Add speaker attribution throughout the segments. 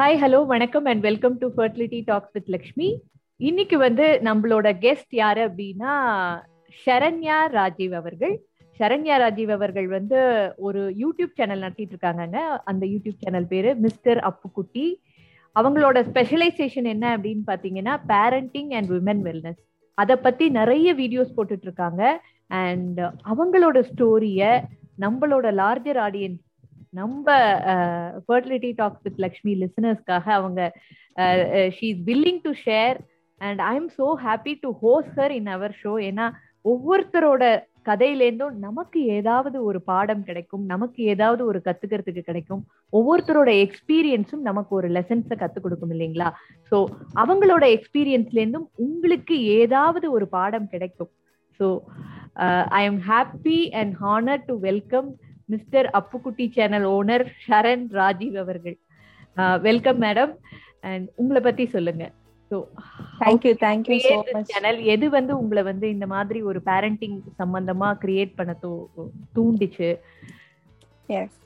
Speaker 1: Hi hello வணக்கம் and welcome to fertility talks with Lakshmi இன்னைக்கு வந்து நம்மளோட கெஸ்ட் யாரு அப்படின்னா ஷரண்யா ராஜீவ் அவர்கள். ஷரண்யா ராஜீவ் அவர்கள் வந்து ஒரு யூடியூப் சேனல் நடத்திட்டு இருக்காங்கங்க. அந்த யூடியூப் சேனல் பேரு மிஸ்டர் அப்புக்குட்டி. அவங்களோட ஸ்பெஷலைசேஷன் என்ன அப்படின்னு பாத்தீங்கன்னா பேரண்டிங் அண்ட் விமன் வெல்னஸ் அதை பத்தி நிறைய வீடியோஸ் போட்டுட்டு இருக்காங்க. அண்ட் அவங்களோட ஸ்டோரிய நம்மளோட லார்ஜர் ஆடியன்ஸ் நம்ம ஃபர்டிலிட்டி டாக்ஸ் வித் லக்ஷ்மி லிசனர்ஸ்க்காக அவங்க she is willing to share and I am so happy to host her in our show ஏன்னா ஒவ்வொருத்தரோட கதையிலேருந்தும் நமக்கு ஏதாவது ஒரு பாடம் கிடைக்கும் நமக்கு ஏதாவது ஒரு கத்துக்கிறதுக்கு கிடைக்கும். ஒவ்வொருத்தரோட எக்ஸ்பீரியன்ஸும் நமக்கு ஒரு லெசன்ஸை கற்றுக் கொடுக்கும் இல்லைங்களா? ஸோ அவங்களோட எக்ஸ்பீரியன்ஸ்லேருந்தும் உங்களுக்கு ஏதாவது ஒரு பாடம் கிடைக்கும். So I am happy and honour to welcome mister Appukutty channel owner Sharan Rajeev அவர்கள். Welcome madam. அண்ட் உங்களை பத்தி சொல்லுங்க.
Speaker 2: தேங்க்யூ தேங்க்யூ
Speaker 1: சேனல் எது வந்து உங்களை வந்து இந்த மாதிரி ஒரு பேரண்டிங் சம்பந்தமா கிரியேட் பண்ண தூ தூண்டிச்சு?
Speaker 2: Yes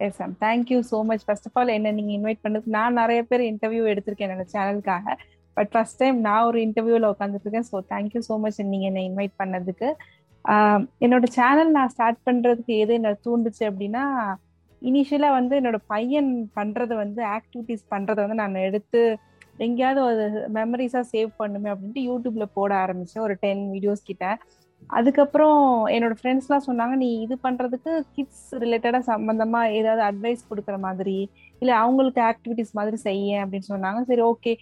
Speaker 2: yes ma'am thank you so much first of all என்ன நீங்க இன்வைட் பண்ணதுக்கு நான் நிறைய பேர் இன்டர்வியூ எடுத்திருக்கேன் என்னோட சேனலுக்காக பட் ஃபர்ஸ்ட் டைம் நான் ஒரு இன்டர்வியூல உட்காந்துட்டு இருக்கேன். ஸோ தேங்க்யூ ஸோ மச் நீங்க என்ன இன்வைட் பண்ணதுக்கு. என்னோட சேனல் நான் ஸ்டார்ட் பண்றதுக்கு எது என்ன தூண்டுச்சு அப்படின்னா இனிஷியலா வந்து என்னோட பையன் பண்றதை வந்து ஆக்டிவிட்டிஸ் பண்றதை வந்து நான் எடுத்து எங்கேயாவது ஒரு மெமரிஸா சேவ் பண்ணுமே அப்படின்ட்டு யூடியூப்ல போட ஆரம்பிச்சேன். ஒரு டென் வீடியோஸ் கிட்ட. அதுக்கப்புறம் என்னோட ஃப்ரெண்ட்ஸ்லாம் சொன்னாங்க நீ இது பண்றதுக்கு கிட்ஸ் ரிலேட்டடா சம்பந்தமா ஏதாவது அட்வைஸ் கொடுக்குற மாதிரி இல்லை அவங்களுக்கு ஆக்டிவிட்டிஸ் மாதிரி செய்ய அப்படின்னு சொன்னாங்க. சரி ஓகே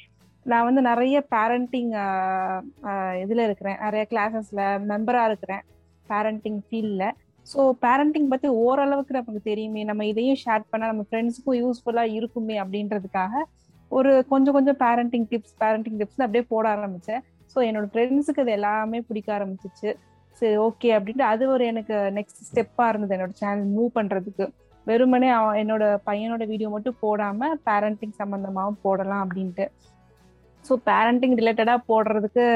Speaker 2: நான் வந்து நிறைய பேரண்டிங் இதில் இருக்கிறேன். நிறைய கிளாஸஸில் மெம்பராக இருக்கிறேன் பேரண்டிங் ஃபீல்டில் ஸோ பேரண்டிங் பற்றி ஓரளவுக்கு நமக்கு தெரியுமே. நம்ம இதையும் ஷேர் பண்ணால் நம்ம ஃப்ரெண்ட்ஸுக்கும் யூஸ்ஃபுல்லாக இருக்குமே அப்படின்றதுக்காக ஒரு கொஞ்சம் கொஞ்சம் பேரண்டிங் டிப்ஸ் பேரண்டிங் டிப்ஸ்னு அப்படியே போட ஆரம்பித்தேன் ஸோ என்னோட ஃப்ரெண்ட்ஸுக்கு அது எல்லாமே பிடிக்க ஆரம்பிச்சிச்சு. சரி ஓகே அப்படின்ட்டு அது ஒரு எனக்கு நெக்ஸ்ட் ஸ்டெப்பாக இருந்தது என்னோட சேனல் மூவ் பண்ணுறதுக்கு வெறுமனே என்னோட பையனோட வீடியோ மட்டும் போடாமல் பேரண்டிங் சம்மந்தமாகவும் போடலாம் அப்படின்ட்டு. ஸோ பேரண்டிங் ரிலேட்டடா போடுறதுக்கு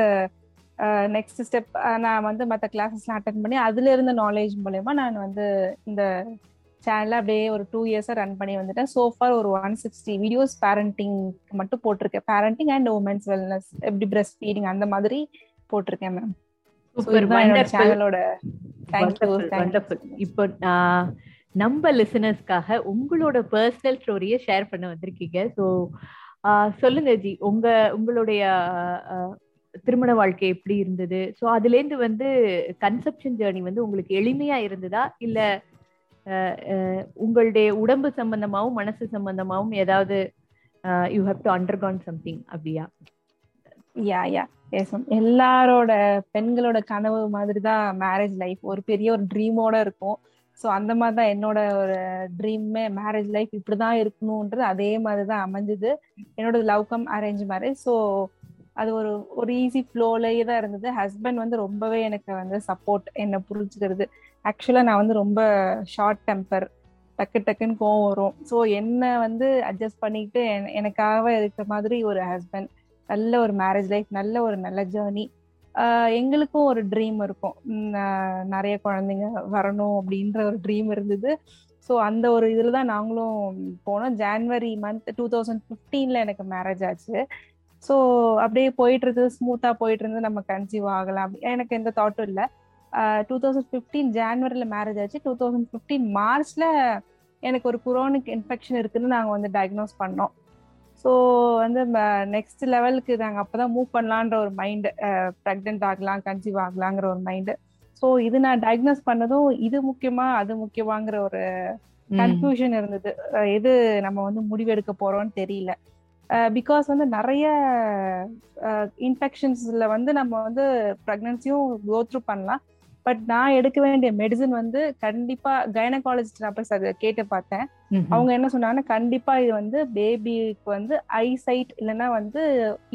Speaker 2: நெக்ஸ்ட் ஸ்டெப் நான் வந்து மற்ற கிளாஸஸ்லாம் அட்டன் பண்ணி அதுல இருந்த நாலேஜ் மூலயமா நான் வந்து இந்த சேனல்ல அப்படியே ஒரு டூ இயர்ஸா ரன் பண்ணி வந்துட்டேன். சோஃபார் ஒரு ஒன் சிக்ஸ்டி வீடியோஸ் பேரண்டிங் மட்டும் போட்டிருக்கேன். பேரண்டிங் அண்ட் உமன்ஸ் வெல்னஸ் எப்படி பிரஸ்ட் ஃபீடிங் அந்த மாதிரி போட்டிருக்கேன் மேம் சேனலோட
Speaker 1: இப்போ நம்ம லிசனர்ஸ்க்காக உங்களோட பர்சனல் ஸ்டோரியை ஷேர் பண்ண வந்திருக்கீங்க. ஸோ சொல்லுங்க ஜி. உங்க உங்களுடைய திருமண வாழ்க்கை எப்படி இருந்தது? ஸோ அதுலேருந்து வந்து கன்செப்ஷன் ஜேர்னி வந்து உங்களுக்கு எளிமையா இருந்ததா? இல்ல உங்களுடைய உடம்பு சம்பந்தமாவும் மனசு சம்பந்தமாவும் ஏதாவது you have to undergone something அப்படியா?
Speaker 2: யா யா பேசும் எல்லாரோட பெண்களோட கனவு மாதிரி தான் மேரேஜ் லைஃப் ஒரு பெரிய ஒரு ட்ரீமோட இருக்கும். ஸோ அந்த மாதிரி தான் என்னோட ஒரு ட்ரீம்மே மேரேஜ் லைஃப் இப்படிதான் இருக்கணும்ன்றது அதே மாதிரி தான் அமைஞ்சது. என்னோட love come arrange marriage so அது ஒரு ஒரு ஈஸி ஃப்ளோலயே தான் இருந்தது. ஹஸ்பண்ட் வந்து ரொம்பவே எனக்கு வந்து சப்போர்ட் என்னை புரிஞ்சுக்கிறது. ஆக்சுவலாக நான் வந்து ரொம்ப ஷார்ட் டெம்பர் டக்கு டக்குன்னு கோவம் வரும். ஸோ என்ன வந்து அட்ஜஸ்ட் பண்ணிக்கிட்டு எனக்காக இருக்கிற மாதிரி ஒரு ஹஸ்பண்ட் நல்ல ஒரு மேரேஜ் லைஃப் நல்ல ஒரு நல்ல ஜேர்னி எங்களுக்கும் ஒரு ட்ரீம் இருக்கும். நிறைய குழந்தைங்க வரணும் அப்படின்ற ஒரு ட்ரீம் இருந்தது. ஸோ அந்த ஒரு இதில் தான் நாங்களும் போனோம். ஜான்வரி மந்த் டூ தௌசண்ட் ஃபிஃப்டீனில் எனக்கு மேரேஜ் ஆச்சு. ஸோ அப்படியே போயிட்டு இருந்தது. ஸ்மூத்தாக போயிட்டு இருந்தது. நம்ம கன்சீவ் ஆகலாம். எனக்கு எந்த தாட்டும் இல்லை. டூ தௌசண்ட் ஃபிஃப்டீன் ஜான்வரியில் மேரேஜ் ஆச்சு. டூ தௌசண்ட் ஃபிஃப்டீன் மார்ச்சில் எனக்கு ஒரு குரோனிக் இன்ஃபெக்ஷன் இருக்குதுன்னு நாங்கள் வந்து டயக்னோஸ் பண்ணோம். ஸோ வந்து நெக்ஸ்ட் லெவலுக்கு நாங்கள் அப்போதான் மூவ் பண்ணலான்ற ஒரு மைண்டு ப்ரெக்னென்ட் ஆகலாம் கன்சீவ் ஆகலாங்கிற ஒரு மைண்டு ஸோ இது நான் டயக்னோஸ் பண்ணதும் இது முக்கியமா அது முக்கியமாங்கிற ஒரு கன்ஃபியூஷன் இருந்தது. எது நம்ம வந்து முடிவெடுக்க போறோம்னு தெரியல. பிகாஸ் வந்து நிறைய இன்ஃபெக்ஷன்ஸ்ல வந்து நம்ம வந்து ப்ரெக்னன்சியும் கோ த்ரூ பண்ணலாம். பட் நான் எடுக்க வேண்டிய மெடிசன் வந்து கண்டிப்பா கைனகாலஜிஸ்ட் நான் போய் அதை கேட்டு பார்த்தேன். அவங்க என்ன சொன்னாங்கன்னா கண்டிப்பா இது வந்து பேபிக்கு வந்து ஐ சைட் இல்லைன்னா வந்து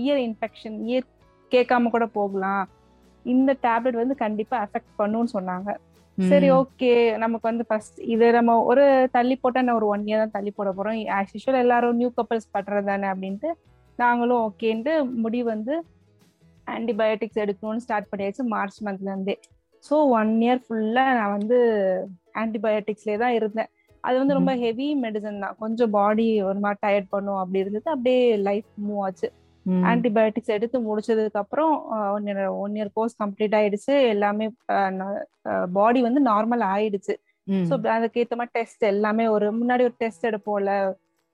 Speaker 2: இயர் இன்ஃபெக்ஷன் இயர் கேட்காம கூட போகலாம். இந்த டேப்லெட் வந்து கண்டிப்பா அஃபெக்ட் பண்ணுன்னு சொன்னாங்க. சரி ஓகே நமக்கு வந்து ஃபர்ஸ்ட் இது நம்ம ஒரு தள்ளி போட்டா நான் ஒரு ஒன் இயர் தான் தள்ளி போட போறோம். ஆஸ் யூஷுவல் எல்லாரும் நியூ கப்பல்ஸ் பண்றது தானே அப்படின்ட்டு நாங்களும் ஓகேன்ட்டு முடிவு வந்து ஆன்டிபயோட்டிக்ஸ் எடுக்கணும்னு ஸ்டார்ட் பண்ணியாச்சு. மார்ச் மந்த்ல இருந்தே. ஸோ ஒன் இயர் ஃபுல்லா நான் வந்து ஆன்டிபயோட்டிக்ஸ்லேயே தான் இருந்தேன். அது வந்து ரொம்ப ஹெவி மெடிசன் தான். கொஞ்சம் பாடி ஒரு மாதிரி டயர்ட் பண்ணும் அப்படி இருந்தது. அப்படியே லைஃப் மூவ் ஆச்சு. ஆன்டிபயோட்டிக்ஸ் எடுத்து முடிச்சதுக்கு அப்புறம் one year one year course complete ஆயிடுச்சு. எல்லாமே பாடி வந்து நார்மல் ஆயிடுச்சு. ஸோ அதுக்கேற்ற மாதிரி டெஸ்ட் எல்லாமே ஒரு முன்னாடி ஒரு டெஸ்ட் எடுப்போம்ல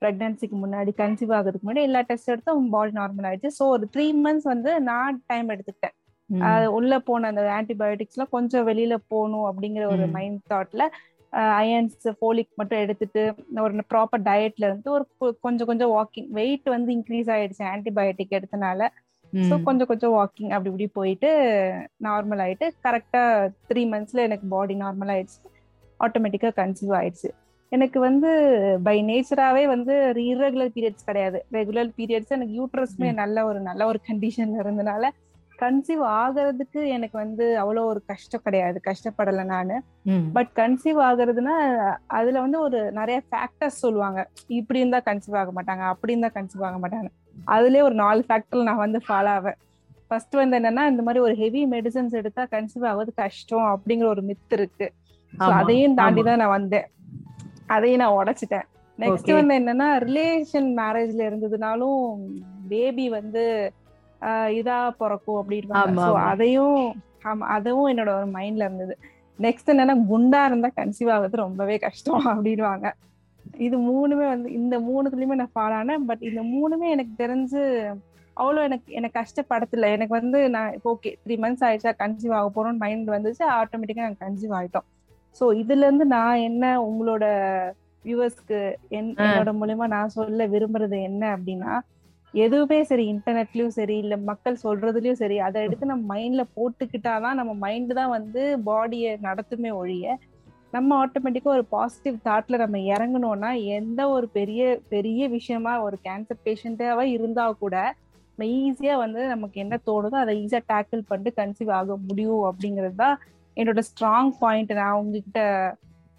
Speaker 2: ப்ரெக்னன்சிக்கு முன்னாடி கன்சீவ் ஆகிறதுக்கு முன்னாடி எல்லா டெஸ்ட் எடுத்தும் பாடி நார்மல் ஆயிடுச்சு. ஸோ ஒரு த்ரீ மந்த்ஸ் வந்து நான் டைம் எடுத்துக்கிட்டேன். உள்ள போன அந்த ஆன்டிபயோட்டிக்ஸ்லாம் கொஞ்சம் வெளியில போகணும் அப்படிங்கிற ஒரு மைண்ட் தாட்ல அயன்ஸ் ஃபோலிக் மட்டும் எடுத்துட்டு ஒரு ப்ராப்பர் டயட்ல இருந்து ஒரு கொஞ்சம் கொஞ்சம் வாக்கிங் வெயிட் வந்து இன்க்ரீஸ் ஆயிடுச்சு ஆன்டிபயோட்டிக் எடுத்தனால. ஸோ கொஞ்சம் கொஞ்சம் வாக்கிங் அப்படி இப்படி போயிட்டு நார்மல் ஆயிட்டு கரெக்டா த்ரீ மந்த்ஸ்ல எனக்கு பாடி நார்மல் ஆயிடுச்சு. ஆட்டோமேட்டிக்கா கன்சீவ் ஆயிடுச்சு. எனக்கு வந்து பை நேச்சராவே வந்து இரகுலர் பீரியட்ஸ் கிடையாது. ரெகுலர் பீரியட்ஸ் எனக்கு யூட்ரஸ்மே நல்ல ஒரு நல்ல ஒரு கண்டிஷன்ல இருந்தனால கன்சீவ் ஆகிறதுக்கு எனக்கு வந்து அவ்வளோ ஒரு கஷ்டம் கிடையாது. கஷ்டப்படலை நான். பட் கன்சீவ் ஆகுறதுன்னா அதுல வந்து ஒரு நிறைய ஃபேக்டர்ஸ் சொல்லுவாங்க. இப்படி இருந்தா கன்சீவ் ஆக மாட்டாங்க அப்படி இருந்தா கன்சீவ் ஆக மாட்டாங்க அதுலயே ஒரு நாலு ஃபேக்டர்ல நான் வந்து ஃபாலோ ஆவேன். ஃபர்ஸ்ட் வந்து என்னன்னா இந்த மாதிரி ஒரு ஹெவி மெடிசன்ஸ் எடுத்தா கன்சீவ் ஆகுது கஷ்டம் அப்படிங்கிற ஒரு மித் இருக்கு. அதையும் தாண்டி தான் நான் வந்தேன். அதையும் நான் உடைச்சிட்டேன். நெக்ஸ்ட் வந்து என்னன்னா ரிலேஷன் மேரேஜ்ல இருந்ததுனாலும் பேபி வந்து இதா பிறக்கும் அப்படின்னு அதையும் ஆமா அதுவும் என்னோட ஒரு மைண்ட்ல இருந்தது. நெக்ஸ்ட் என்னன்னா குண்டா இருந்தா கன்சீவ் ஆகுறது ரொம்பவே கஷ்டம் அப்படின்வாங்க இது மூணுமே வந்து இந்த மூணுத்துலயுமே நான் ஃபாலோ ஆனேன். பட் இந்த மூணுமே எனக்கு தெரிஞ்சு அவ்வளோ எனக்கு எனக்கு கஷ்டப்படத்துல. எனக்கு வந்து நான் இப்போ ஓகே த்ரீ மந்த்ஸ் ஆயிடுச்சா கன்சீவ் ஆக போறோம்னு மைண்ட் வந்துச்சு. ஆட்டோமேட்டிக்கா நாங்கள் கன்சீவ் ஆயிட்டோம். ஸோ இதுல இருந்து நான் என்ன உங்களோட வியூவர்ஸ்க்கு என்னோட மூலயமா நான் சொல்ல விரும்புறது என்ன அப்படின்னா எதுவுமே சரி இன்டர்நெட்லயும் சரி இல்ல மக்கள் சொல்றதுலயும் சரி அதை எடுத்து நம்ம மைண்ட்ல போட்டுக்கிட்டாதான் நம்ம மைண்ட் தான் வந்து பாடியை நடத்துமே ஒழிய நம்ம ஆட்டோமேட்டிக்கா ஒரு பாசிட்டிவ் தாட்ல நம்ம இறங்கணும்னா எந்த ஒரு பெரிய பெரிய விஷயமா ஒரு கேன்சர் பேஷண்டாவா இருந்தா கூட நம்ம ஈஸியா வந்து நமக்கு என்ன தோணுதோ அதை ஈஸியா டேக்கிள் பண்ணிட்டு கன்சீவ் ஆக முடியும் அப்படிங்கிறது தான் என்னோட ஸ்ட்ராங் பாயிண்ட் நான் உங்ககிட்ட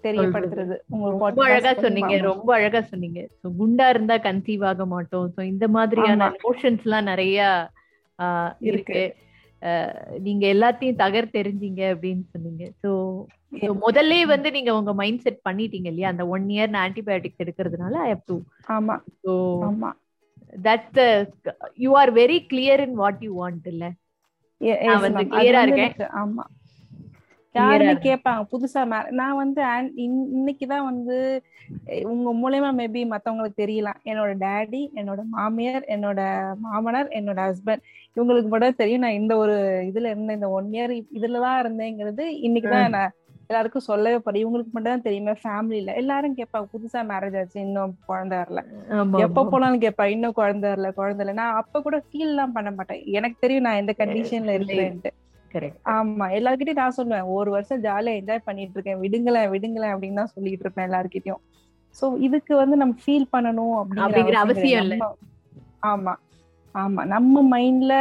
Speaker 2: தெரியப்படுத்துறது.
Speaker 1: ரொம்ப அழகா சொன்னீங்க ரொம்ப அழகா சொன்னீங்க. சோ குண்டா இருந்தா கன்சீவ் ஆக மாட்டோம். சோ இந்த மாதிரியான எமோஷன்ஸ் எல்லாம் நிறைய இருக்கு. நீங்க எல்லாத்தையும் தகர் தெரிஞ்சீங்க அப்படின்னு சொன்னீங்க. சோ முதல்ல வந்து நீங்க உங்க மைண்ட் செட் பண்ணிட்டீங்க இல்லையா? அந்த ஒன் இயர் ஆன்டிபயோட்டிக்ஸ் எடுக்கிறதுனால ஐ ஹவ் டு
Speaker 2: ஆமா.
Speaker 1: சோ
Speaker 2: ஆமா.
Speaker 1: That's you are very clear in what you want இல்ல? நான் வந்து கிளியரா இருக்கேன்.
Speaker 2: ஆமா. யாருமே கேட்பாங்க புதுசா நான் வந்து இன்னைக்குதான் வந்து உங்க மூலயமா மேபி மத்தவங்களுக்கு தெரியலாம். என்னோட டேடி என்னோட மாமியார் என்னோட மாமனார் என்னோட ஹஸ்பண்ட் இவங்களுக்கு மட்டும் தெரியும். நான் இந்த ஒரு இதுல இருந்தேன் இந்த ஒன் இயர் இதுலதான் இருந்தேங்கிறது இன்னைக்குதான் நான் எல்லாருக்கும் சொல்லவே போறேன் இவங்களுக்கு மட்டும் தான் தெரியுமே. ஃபேமிலில எல்லாரும் கேட்பாங்க புதுசா மேரேஜ் ஆச்சு இன்னும் குழந்தை வரல. எப்ப போனாலும் கேட்பா இன்னும் குழந்தை வரல குழந்தை இல்ல. நான் அப்ப கூட ஃபீல் எல்லாம் பண்ண மாட்டேன். எனக்கு தெரியும் நான் எந்த கண்டிஷன்ல இருக்கிறேன்ட்டு. ஆமா எல்லார்கிட்டயும் நான் சொல்லுவேன் ஒரு வருஷம் ஜாலியா என்ஜாய் பண்ணிட்டு இருக்கேன் விடுங்களேன் விடுங்களேன் அப்படின்னு தான் சொல்லிட்டு இருப்பேன் எல்லார்கிட்டயும். சோ இதுக்கு வந்து நம்ம ஃபீல் பண்ணணும் அப்படிங்கிற
Speaker 1: அவசியம் இல்ல.
Speaker 2: ஆமா ஆமா. நம்ம மைண்ட்ல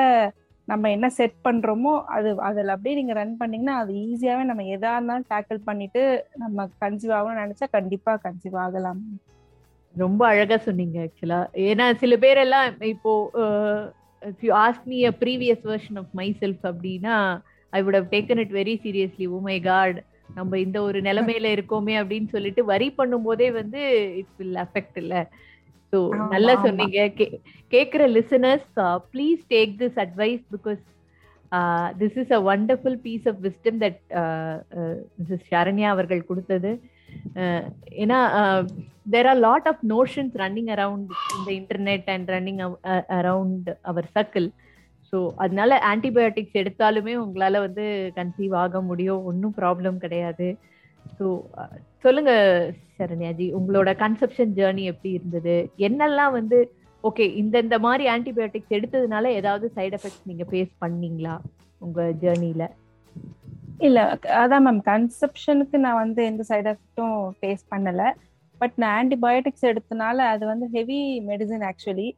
Speaker 2: நம்ம என்ன செட் பண்றோமோ அது அதுல அப்படியே நீங்க ரன் பண்ணீங்கன்னா அது ஈஸியாவே நம்ம எதா இருந்தாலும் டேக்கிள் பண்ணிட்டு நம்ம கன்சீவ் ஆகணும்னு நினைச்சா கண்டிப்பா கன்சீவ் ஆகலாம்.
Speaker 1: ரொம்ப அழகா சொன்னீங்க ஆக்சுவலா ஏன்னா சில பேர் எல்லாம் இப்போ ask me a previous version of myself அப்படின்னா I would have taken it very seriously oh my God நம்ம இந்த ஒரு நிலைமையில இருக்கோமே அப்படின்னு சொல்லிட்டு வரி பண்ணும் போதே வந்து இட் வில் அஃபெக்ட் இல்ல. ஸோ நல்லா சொன்னீங்க. கேட்குற listeners please take this advice because this is a wonderful piece of wisdom that missus Saranya அவர்கள் கொடுத்தது. ஏன்னா there are lot of notions running around in the internet and running uh, around our circle. So அதனால antibiotics எடுத்தாலுமே உங்களால வந்து conceive ஆக முடியும். ஒன்றும் ப்ராப்ளம் கிடையாது. ஸோ சொல்லுங்க சரண்யாஜி. உங்களோட கன்செப்ஷன் ஜேர்னி எப்படி இருந்தது? என்னெல்லாம் வந்து ஓகே இந்த இந்த மாதிரி ஆன்டிபயோட்டிக்ஸ் எடுத்ததுனால ஏதாவது சைட் எஃபெக்ட்ஸ் நீங்க ஃபேஸ் பண்ணீங்களா உங்க ஜேர்னில
Speaker 2: இல்ல அதான் மேம் கன்செப்ஷனுக்கு நான் வந்து எந்த சைட் எஃபெக்டும் ஃபேஸ் பண்ணல. பட் நான் ஆன்டிபயோட்டிக்ஸ் எடுத்தனால அது வந்து ஹெவி மெடிசன் ஆக்சுவலி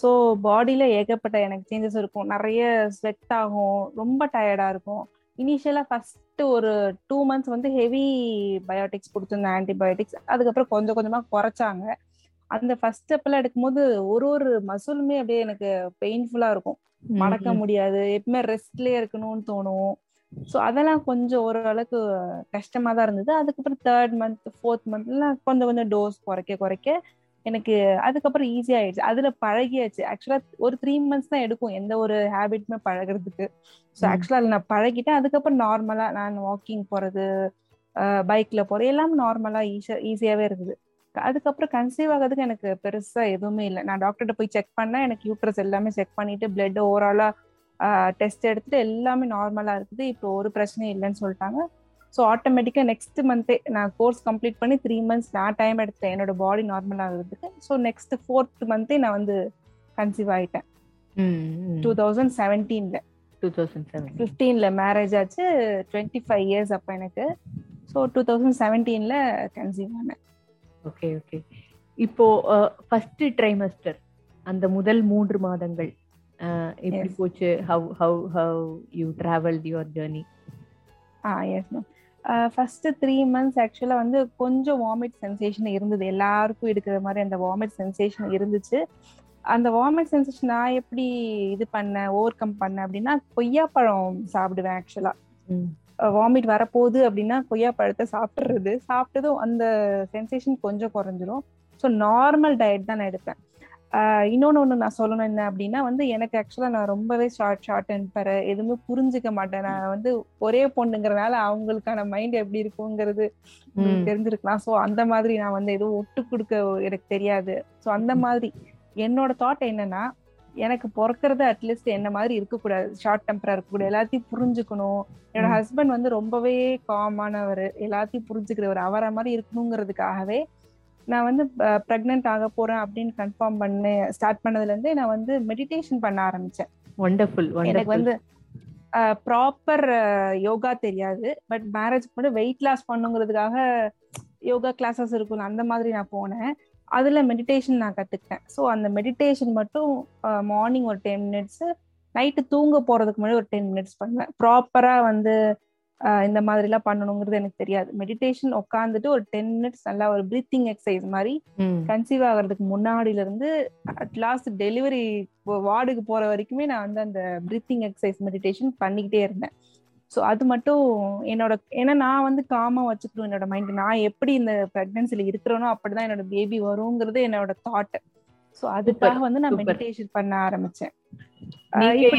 Speaker 2: ஸோ பாடியில ஏகப்பட்ட எனக்கு சேஞ்சஸ் இருக்கும். நிறைய ஸ்வெட் ஆகும். ரொம்ப டயர்டா இருக்கும். இனிஷியலா ஃபர்ஸ்ட் ஒரு டூ மந்த்ஸ் வந்து ஹெவி பயோட்டிக்ஸ் கொடுத்துருந்தேன் ஆன்டிபயோட்டிக்ஸ் அதுக்கப்புறம் கொஞ்சம் கொஞ்சமா குறைச்சாங்க. அந்த ஃபர்ஸ்ட் ஸ்டெப்ல எடுக்கும்போது ஒரு ஒரு மசிலுமே அப்படியே எனக்கு பெயின்ஃபுல்லா இருக்கும். மடக்க முடியாது. எப்பவுமே ரெஸ்ட்லயே இருக்கணும்னு தோணும். ஸோ அதெல்லாம் கொஞ்சம் ஓரளவுக்கு கஷ்டமா தான் இருந்தது. அதுக்கப்புறம் தேர்ட் மந்த் ஃபோர்த் மந்த்லாம் கொஞ்சம் கொஞ்சம் டோஸ் குறைக்க குறைக்க எனக்கு அதுக்கப்புறம் ஈஸி ஆயிடுச்சு. அதுல பழகியாச்சு. ஆக்சுவலா ஒரு த்ரீ மந்த்ஸ் தான் எடுக்கும். எந்த ஒரு ஹேபிட்டுமே பழகிறதுக்கு. ஸோ ஆக்சுவலா அதில் நான் பழகிட்டேன். அதுக்கப்புறம் நார்மலா நான் வாக்கிங் போறது பைக்ல போறது எல்லாம் நார்மலா ஈஸியா ஈஸியாவே இருக்குது அதுக்கப்புறம் கன்சீவ் ஆகிறதுக்கு எனக்கு பெருசா எதுவுமே இல்லை. நான் டாக்டர்கிட்ட போய் செக் பண்ணா எனக்கு யூட்ரஸ் எல்லாமே செக் பண்ணிட்டு பிளட் ஓவராலா டெஸ்ட் எடுத்துட்டு எல்லாமே நார்மலா இருக்குது. இப்போ ஒரு பிரச்சனையும் இல்லைன்னு சொல்லிட்டாங்க. ஸோ ஆட்டோமேட்டிக்காக நெக்ஸ்ட் மந்த்தே நான் கோர்ஸ் கம்ப்ளீட் பண்ணி த்ரீ மந்த்ஸ் நான் டைம் எடுத்தேன் என்னோட பாடி நார்மல் ஆகுறதுக்கு ஸோ நெக்ஸ்ட் ஃபோர்த் மந்த்தே நான் வந்து கன்சீவ் ஆயிட்டேன். டூ தௌசண்ட் செவன்டீன்ல
Speaker 1: டூ தௌசண்ட் செவன்
Speaker 2: ஃபிஃப்டீன்ல மேரேஜ் ஆச்சு. டுவெண்ட்டி ஃபைவ் இயர்ஸ் அப்போ எனக்கு. ஸோ டூ தௌசண்ட் செவன்டீன்ல கன்சீவ் ஆனேன்.
Speaker 1: ஓகே ஓகே இப்போ ஃபர்ஸ்ட் ட்ரைமஸ்டர் அந்த முதல் மூன்று மாதங்கள். எப்படி போச்சு? How how how you travelled your journey
Speaker 2: ah yes ma'am first three months ஆக்சுவலா வந்து கொஞ்சம் வாமிட் சென்சேஷன் இருந்தது. எல்லாருக்கும் இருக்கிற மாதிரி அந்த வாமிட் சென்சேஷன் இருந்துச்சு. அந்த வாமிட் சென்சேஷன் நான் எப்படி இது பண்ணேன் ஓவர் கம் பண்ணேன் அப்படின்னா கொய்யாப்பழம் சாப்பிடுவேன் ஆக்சுவலா வாமிட் வரப்போகுது அப்படின்னா கொய்யா பழத்தை சாப்பிட்றது. சாப்பிட்டதும் அந்த சென்சேஷன் கொஞ்சம் குறைஞ்சிரும். ஸோ நார்மல் டயட் தான் நான் எடுப்பேன். இன்னொன்று ஒன்று நான் சொல்லணும் என்ன அப்படின்னா வந்து எனக்கு ஆக்சுவலாக நான் ரொம்பவே ஷார்ட் ஷார்ட் அண்ட் பெற எதுவுமே புரிஞ்சுக்க மாட்டேன். நான் வந்து ஒரே பொண்ணுங்கிறனால அவங்களுக்கான மைண்ட் எப்படி இருக்குங்கிறது தெரிஞ்சிருக்கலாம். ஸோ அந்த மாதிரி நான் வந்து எதுவும் ஒட்டு கொடுக்க எனக்கு தெரியாது. ஸோ அந்த மாதிரி என்னோட தாட் என்னன்னா எனக்கு பிறக்கிறது அட்லீஸ்ட் என்ன மாதிரி இருக்கக்கூடாது. ஷார்ட் டெம்பரா இருக்கக்கூடாது. எல்லாத்தையும் புரிஞ்சுக்கணும். என்னோட ஹஸ்பண்ட் வந்து ரொம்பவே காமானவர் எல்லாத்தையும் புரிஞ்சுக்கிறவர். அவரை மாதிரி இருக்கணுங்கிறதுக்காகவே நான் வந்து ப்ரெக்னென்ட் ஆக போறேன் அப்படின்னு கன்ஃபார்ம் பண்ண ஸ்டார்ட் பண்ணதுல இருந்தே நான் வந்து மெடிடேஷன் பண்ண ஆரம்பிச்சேன்.
Speaker 1: ஒண்டர்ஃபுல்
Speaker 2: எனக்கு வந்து ப்ராப்பர் யோகா தெரியாது. பட் மேரேஜ் பண்ணி வெயிட் லாஸ் பண்ணுங்கிறதுக்காக யோகா கிளாஸஸ் இருக்கும் அந்த மாதிரி நான் போனேன். அதுல மெடிடேஷன் நான் கத்துக்கிட்டேன். ஸோ அந்த மெடிடேஷன் மட்டும் மார்னிங் ஒரு டென் மினிட்ஸ் நைட்டு தூங்க போறதுக்கு முன்னாடி ஒரு டென் மினிட்ஸ் பண்ணுவேன். ப்ராப்பரா வந்து இந்த மாதிரி எல்லாம் பண்ணணுங்கிறது எனக்கு தெரியாது. மெடிடேஷன் உட்காந்துட்டு ஒரு டென் மினிட்ஸ் நல்லா ஒரு பிரீத்திங் எக்ஸசைஸ் மாதிரி கன்சீவ் ஆகிறதுக்கு முன்னாடில இருந்து அட் லாஸ்ட் டெலிவரி வார்டுக்கு போற வரைக்குமே நான் வந்து அந்த பிரீத்திங் எக்ஸசைஸ் மெடிடேஷன் பண்ணிக்கிட்டே இருந்தேன். ஸோ அது மட்டும் என்னோட ஏன்னா நான் வந்து காமா வச்சுக்கணும் என்னோட மைண்ட் நான் எப்படி இந்த பிரெக்னன்சில இருக்கிறேனோ அப்படிதான் என்னோட பேபி வருங்கிறது என்னோட தாட் ஸோ அதுக்காக வந்து நான் மெடிடேஷன் பண்ண ஆரம்பிச்சேன்.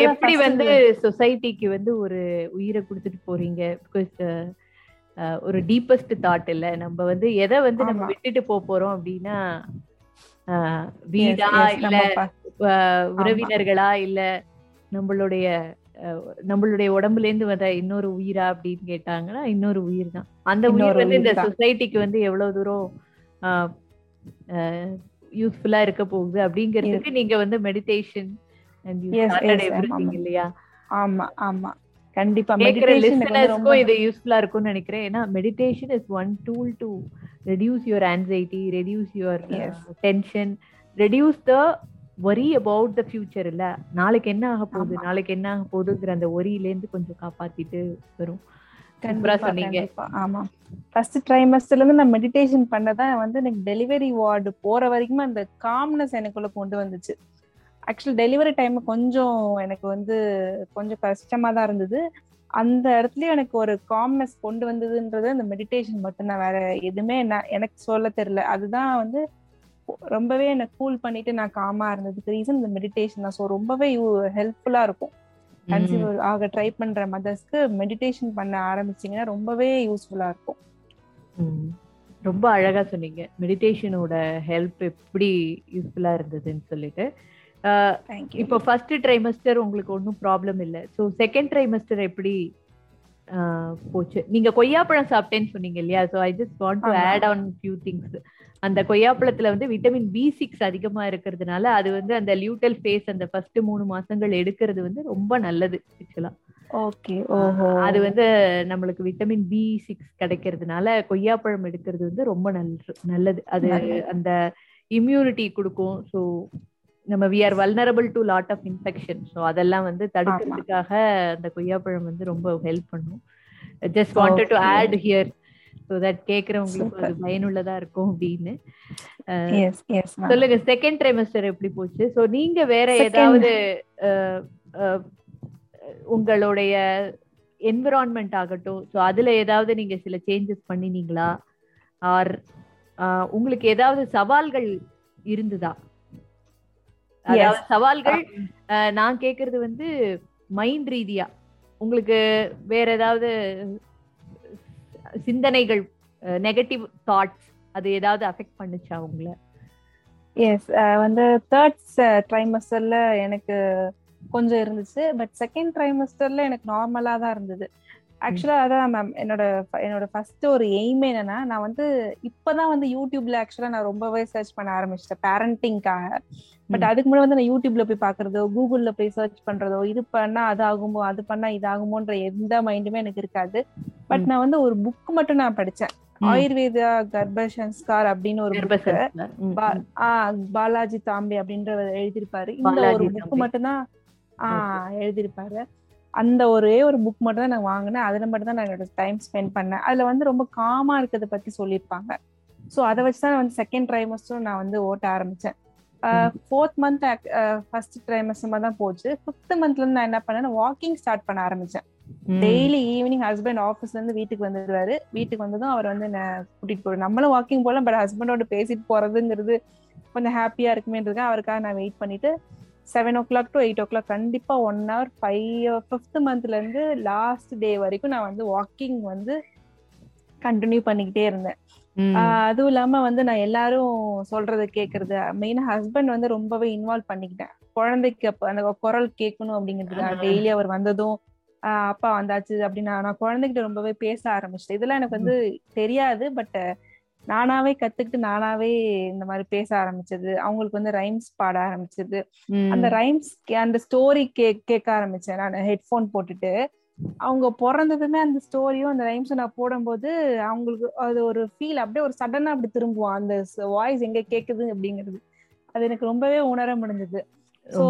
Speaker 1: எப்படி வந்து சொசைட்டிக்கு வந்து ஒரு உயிரை கொடுத்துட்டு போறீங்க? பிகாஸ் ஒரு டீப்பஸ்ட் தாட் இல்ல. நம்ம வந்து எதை வந்து நம்ம விட்டுட்டு போக போறோம் அப்படின்னா வீடா இல்ல உறவினர்களா இல்ல நம்மளுடைய நம்மளுடைய உடம்புல இருந்து வந்த இன்னொரு உயிரா அப்படின்னு கேட்டாங்கன்னா இன்னொரு உயிர் தான் அந்த உயிர் வந்து இந்த சொசைட்டிக்கு வந்து எவ்வளவு தூரம் யூஸ்ஃபுல்லா இருக்க போகுது அப்படிங்கிறதுக்கு நீங்க வந்து மெடிடேஷன் இல்லையா?
Speaker 2: ஆமா ஆமா. கண்டிப்பா.
Speaker 1: லிசனர்ஸ்க்கும் இது யூஸ்ஃபுல்லா இருக்கும்னு நினைக்கிறேன். ஏன்னா meditation is one tool to reduce your anxiety reduce your tension reduce the worry about the future இல்ல? நாளைக்கு என்ன ஆக போகுது? நாளைக்கு என்ன ஆக போகுதுங்கிற அந்த ஒரியில இருந்து கொஞ்சம் காப்பாத்திட்டு வரும். சொன்னீங்க.
Speaker 2: ஆமா. ஃபர்ஸ்ட் ட்ரைமஸ்டர்ல இருந்து நான் மெடிடேஷன் பண்ணதான் வந்து எனக்கு டெலிவரி வார்டு போற வரைக்கும் அந்த காம்னஸ் எனக்குள்ள கொண்டு வந்துச்சு. ஆக்சுவலி டெலிவரி டைம் கொஞ்சம் எனக்கு வந்து கொஞ்சம் கஷ்டமா தான் இருந்தது. அந்த இடத்துலயும் எனக்கு ஒரு காம்னஸ் கொண்டு வந்ததுன்றது அந்த மெடிடேஷன் மட்டும்தான் வேற எதுவுமே நான் எனக்கு சொல்ல தெரியல. அதுதான் வந்து ரொம்பவே என்ன கூல் பண்ணிட்டு நான் காமா இருந்ததுக்கு ரீசன் இந்த மெடிடேஷன் தான். ஸோ ரொம்பவே ஹெல்ப்ஃபுல்லா இருக்கும். கன்சீவ் ஆக ட்ரை பண்ற மதர்ஸ்க்கு மெடிடேஷன் பண்ண ஆரம்பிச்சீங்கன்னா ரொம்பவே யூஸ்ஃபுல்லா இருக்கும்.
Speaker 1: ரொம்ப அழகா சொன்னீங்க. மெடிடேஷனோட ஹெல்ப் எப்படி யூஸ்ஃபுல்லா இருந்ததுன்னு சொல்லிட்டு. இப்போ ஃபர்ஸ்ட் ட்ரைமஸ்டர் உங்களுக்கு ஒன்றும் ப்ராப்ளம் இல்லை. ஸோ செகண்ட் ட்ரைமஸ்டர் எப்படி போச்சு? நீங்க கொய்யாப்பழம் சாப்பிட்டேன்னு சொன்னீங்க இல்லையா? So I just want to add on few things அந்த கொய்யாப்பழத்துல வந்து விட்டமின் பி சிக்ஸ் அதிகமா இருக்கிறதுனால அது வந்து அந்த லியூட்டல் ஃபேஸ் அந்த ஃபர்ஸ்ட் மூணு மாசங்கள் எடுக்கிறது வந்து ரொம்ப நல்லது ஆக்சுவலா
Speaker 2: ஓகே
Speaker 1: அது வந்து நம்மளுக்கு விட்டமின் பி சிக்ஸ் கிடைக்கிறதுனால கொய்யாப்பழம் எடுக்கிறது வந்து ரொம்ப நல்லது. அது அந்த இம்யூனிட்டி கொடுக்கும். ஸோ நம்ம we are vulnerable to lot of infection so அதெல்லாம் வந்து தடுக்கிறதுக்காக அந்த கொய்யாப்பழம் வந்து ரொம்ப ஹெல்ப் பண்ணும். Just wanted to add here so that கேட்கறவங்களுக்கு அது பயனுள்ளதா இருக்கும் அப்படின்னு. சொல்லுங்க செகண்ட் ட்ரைமஸ்டர் எப்படி போச்சு? ஸோ நீங்க வேற ஏதாவது உங்களுடைய என்விரான்மெண்ட் ஆகட்டும். ஸோ அதுல ஏதாவது நீங்க சில சேஞ்சஸ் பண்ணினீங்களா? ஆர் உங்களுக்கு ஏதாவது சவால்கள் இருந்ததா? அதாவது சவால்கள் நான் கேக்குறது வந்து மைண்ட் ரீதியா. உங்களுக்கு வேற ஏதாவது சிந்தனைகள் நெகட்டிவ் தாட்ஸ் அது ஏதாவது அஃபெக்ட் பண்ணுச்சா உங்களை?
Speaker 2: எஸ் வந்து தேர்ட் ட்ரைமஸ்டர்ல எனக்கு கொஞ்சம் இருந்துச்சு பட் செகண்ட் ட்ரைமஸ்டர்ல எனக்கு நார்மலா தான் இருந்தது. ஆக்சுவலா அதான் மேம் என்னோட என்னோட ஃபர்ஸ்ட் ஒரு எய்ம் என்னன்னா நான் வந்து இப்பதான் வந்து யூடியூப்ல ஆக்சுவலா நான் ரொம்பவே சர்ச் பண்ண ஆரம்பிச்சிட்டேன். பேரண்டிங்காக பட் அதுக்கு முன்னாடி வந்து நான் யூடியூப்ல போய் பாக்குறதோ கூகுள்ல போய் சர்ச் பண்றதோ இது பண்ணா அது ஆகுமோ அது பண்ணா இது ஆகுமோன்ற எந்த மைண்டுமே எனக்கு இருக்காது. பட் நான் வந்து ஒரு புக் மட்டும் நான் படிச்சேன். ஆயுர்வேதா கர்ப்ப சன்ஸ்கார் அப்படின்னு ஒரு புக் பாலாஜி தாம்பே அப்படின்றவர் எழுதியிருப்பாரு. இந்த ஒரு புக் மட்டும்தான் ஆஹ் எழுதியிருப்பாரு. அந்த ஒரே ஒரு புக் மட்டும் தான் நான் வாங்கினேன். அதுல மட்டும் தான் நான் என்னோட டைம் ஸ்பெண்ட் பண்ணேன். அதுல வந்து ரொம்ப காமா இருக்கிறத பத்தி சொல்லியிருப்பாங்க. ஸோ அதை வச்சுதான் வந்து செகண்ட் ட்ரைமஸ்டரும் நான் வந்து ஓட்ட ஆரம்பிச்சேன். ஃபோர்த் மந்த் ஃபர்ஸ்ட் ட்ரைமஸ்டர் தான் போச்சு. ஃபிஃப்த் மந்த்ல இருந்து நான் என்ன பண்ணேன் வாக்கிங் ஸ்டார்ட் பண்ண ஆரம்பிச்சேன். டெய்லி ஈவினிங் ஹஸ்பண்ட் ஆஃபீஸ்ல இருந்து வீட்டுக்கு வந்துடுவாரு. வீட்டுக்கு வந்ததும் அவர் வந்து என்ன கூட்டிட்டு போறாரு நம்மளும் வாக்கிங் போகலாம் பட் ஹஸ்பண்டோட பேசிட்டு போறதுங்கிறது கொஞ்சம் ஹாப்பியா இருக்குமேன்றதுக்காக அவருக்காக நான் வெயிட் பண்ணிட்டு seven o'clock to eight o'clock கண்டிப்பா ஒன் ஹவர் ஃபைவ் ஃபிஃப்த் மந்த்ல இருந்து லாஸ்ட் டே வரைக்கும் நான் வந்து வாக்கிங் வந்து கண்டினியூ பண்ணிக்கிட்டே இருந்தேன். அதுவும் இல்லாம வந்து நான் எல்லாரும் சொல்றதை கேக்குறது. மெயினா ஹஸ்பண்ட் வந்து ரொம்பவே இன்வால்வ் பண்ணிக்கிட்டேன். குழந்தைக்கு அப்ப அந்த குரல் கேட்கணும் அப்படிங்கிறதுக்காக டெய்லி அவர் வந்ததும் அப்பா வந்தாச்சு அப்படின்னா நான் குழந்தைகிட்ட ரொம்பவே பேச ஆரம்பிச்சிட்டேன். இதெல்லாம் எனக்கு வந்து தெரியாது பட் நானாவே கத்துக்கிட்டு நானாவே இந்த மாதிரி பேச ஆரம்பிச்சது. அவங்களுக்கு வந்து ரைம்ஸ் பாட ஆரம்பிச்சது. அந்த ரைம்ஸ் அந்த ஸ்டோரி கே கேட்க ஆரம்பிச்சேன் நான் ஹெட்ஃபோன் போட்டுட்டு. அவங்க பிறந்ததுமே அந்த ஸ்டோரியும் அந்த ரைம்ஸும் நான் போடும்போது அவங்களுக்கு அது ஒரு ஃபீல் அப்படியே ஒரு சடனா அப்படி திரும்புவோம் அந்த வாய்ஸ் எங்க கேக்குது அப்படிங்கிறது. அது எனக்கு ரொம்பவே உணர முடிஞ்சது. ஸோ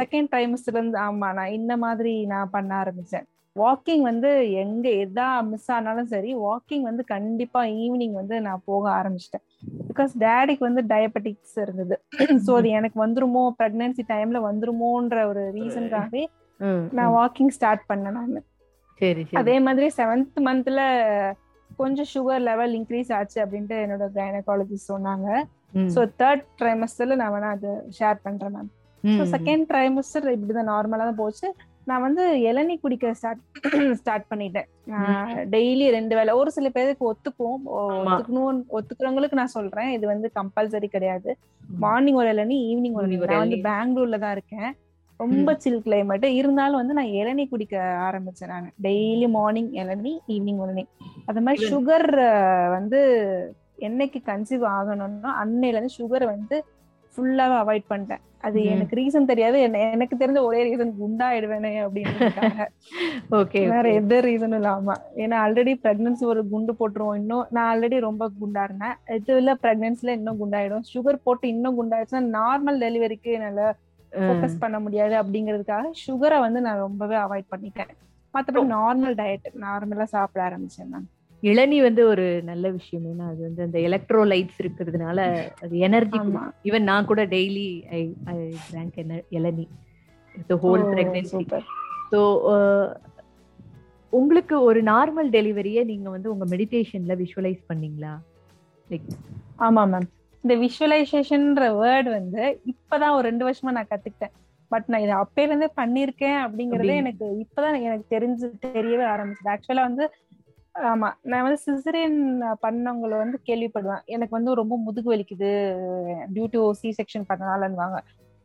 Speaker 2: செகண்ட் டைம்ஸ்ல இருந்து ஆமா நான் இந்த மாதிரி நான் பண்ண ஆரம்பிச்சேன். வாக்கிங் வந்து எங்க எதா மிஸ் ஆனாலும் சரி வாக்கிங் வந்து கண்டிப்பா ஈவினிங் வந்து நான் போக ஆரம்பிச்சிட்டேன். பிகாஸ் டேடிக்கு வந்து டயபெட்டிக்ஸ் இருந்தது. ஸோ அது எனக்கு வந்துருமோ பிரெக்னன்சி டைம்ல வந்துருமோன்ற ஒரு ரீசனுக்காகவே நான் வாக்கிங் ஸ்டார்ட் பண்ணேன் நான். அதே மாதிரி செவன்த் மந்த்ல கொஞ்சம் சுகர் லெவல் இன்க்ரீஸ் ஆச்சு அப்படின்ட்டு என்னோட கைனகாலஜிஸ்ட் சொன்னாங்க. ஸோ தேர்ட் ட்ரைமஸ்டர்ல நான் வேணா அதை ஷேர் பண்றேன் மேம் ஸோ செகண்ட் ட்ரைமஸ்டர் இப்படிதான் நார்மலா தான் போச்சு. நான் வந்து இளநீ குடிக்க ஸ்டார்ட் ஸ்டார்ட் பண்ணிட்டேன். டெய்லி ரெண்டு வேலை ஒரு சில பேருக்கு ஒத்துக்கும். ஒத்துக்கணும் ஒத்துக்கிறவங்களுக்கு நான் சொல்றேன். இது வந்து கம்பல்சரி கிடையாது. மார்னிங் ஒரு இளநீ ஈவினிங் ஒரு நான் வந்து பெங்களூர்ல தான் இருக்கேன். ரொம்ப சில் கிளைமேட் இருந்தாலும் வந்து நான் இளநீ குடிக்க ஆரம்பிச்சேன் நான். டெய்லி மார்னிங் இளநீ ஈவினிங் இளநீ. அது மாதிரி சுகர் வந்து என்னைக்கு கன்சீவ் ஆகணும்னா அன்னையில இருந்து சுகரை வந்து ஃபுல்லாவே அவாய்ட் பண்ணிட்டேன். அது எனக்கு ரீசன் தெரியாது. எனக்கு தெரிஞ்ச ஒரே ரீசன் குண்டாயிடுவேனே அப்படின்னு
Speaker 1: ஓகே
Speaker 2: வேற எந்த ரீசனும் இல்லாம. ஏன்னா ஆல்ரெடி பிரெக்னன்சி ஒரு குண்டு போட்டுருவோம் இன்னும். நான் ஆல்ரெடி ரொம்ப குண்டா இருந்தேன் இது இல்ல பிரெக்னன்சில இன்னும் குண்டாயிடும். சுகர் போட்டு இன்னும் குண்டாயிடுச்சுன்னா நார்மல் டெலிவரிக்கு என்னால ஃபோக்கஸ் பண்ண முடியாது அப்படிங்கிறதுக்காக சுகரை வந்து நான் ரொம்பவே அவாய்ட் பண்ணிட்டேன். மற்றபடி நார்மல் டயட் நார்மலா சாப்பிட ஆரம்பிச்சேன் நான்
Speaker 1: இளநீ வந்து ஒரு நல்ல விஷயம். ஏன்னா அது வந்து அந்த எலக்ட்ரோலைட்ஸ் இருக்கிறதுனால அது எனர்ஜி ஈவன் நான் கூட டெய்லி ஐ ஐ ட்ராங்க் இளநீ. ஹோல் பிரெக்னன்சி ஸோ உங்களுக்கு ஒரு நார்மல் டெலிவரியை நீங்க வந்து உங்க மெடிடேஷன்ல விஷுவலைஸ் பண்ணீங்களா? லைக்
Speaker 2: ஆமா மேம் இந்த விஷுவலைசேஷன்ன்ற வேர்ட் வந்து இப்பதான் ஒரு ரெண்டு வருஷமா நான் கத்துக்கிட்டேன். பட் நான் இதை அப்பையில இருந்தே பண்ணிருக்கேன் அப்படிங்கறதே எனக்கு இப்பதான் எனக்கு தெரிஞ்சு தெரியவே ஆரம்பிச்சது. ஆக்சுவலா வந்து ஆமா. நான் வந்து சிசரியன் பண்ணவங்களை வந்து கேள்விப்படுவேன். எனக்கு வந்து ரொம்ப முதுகு வலிக்குது டியூ டு சி செக்ஷன் பண்ணனாலன்னுவாங்க.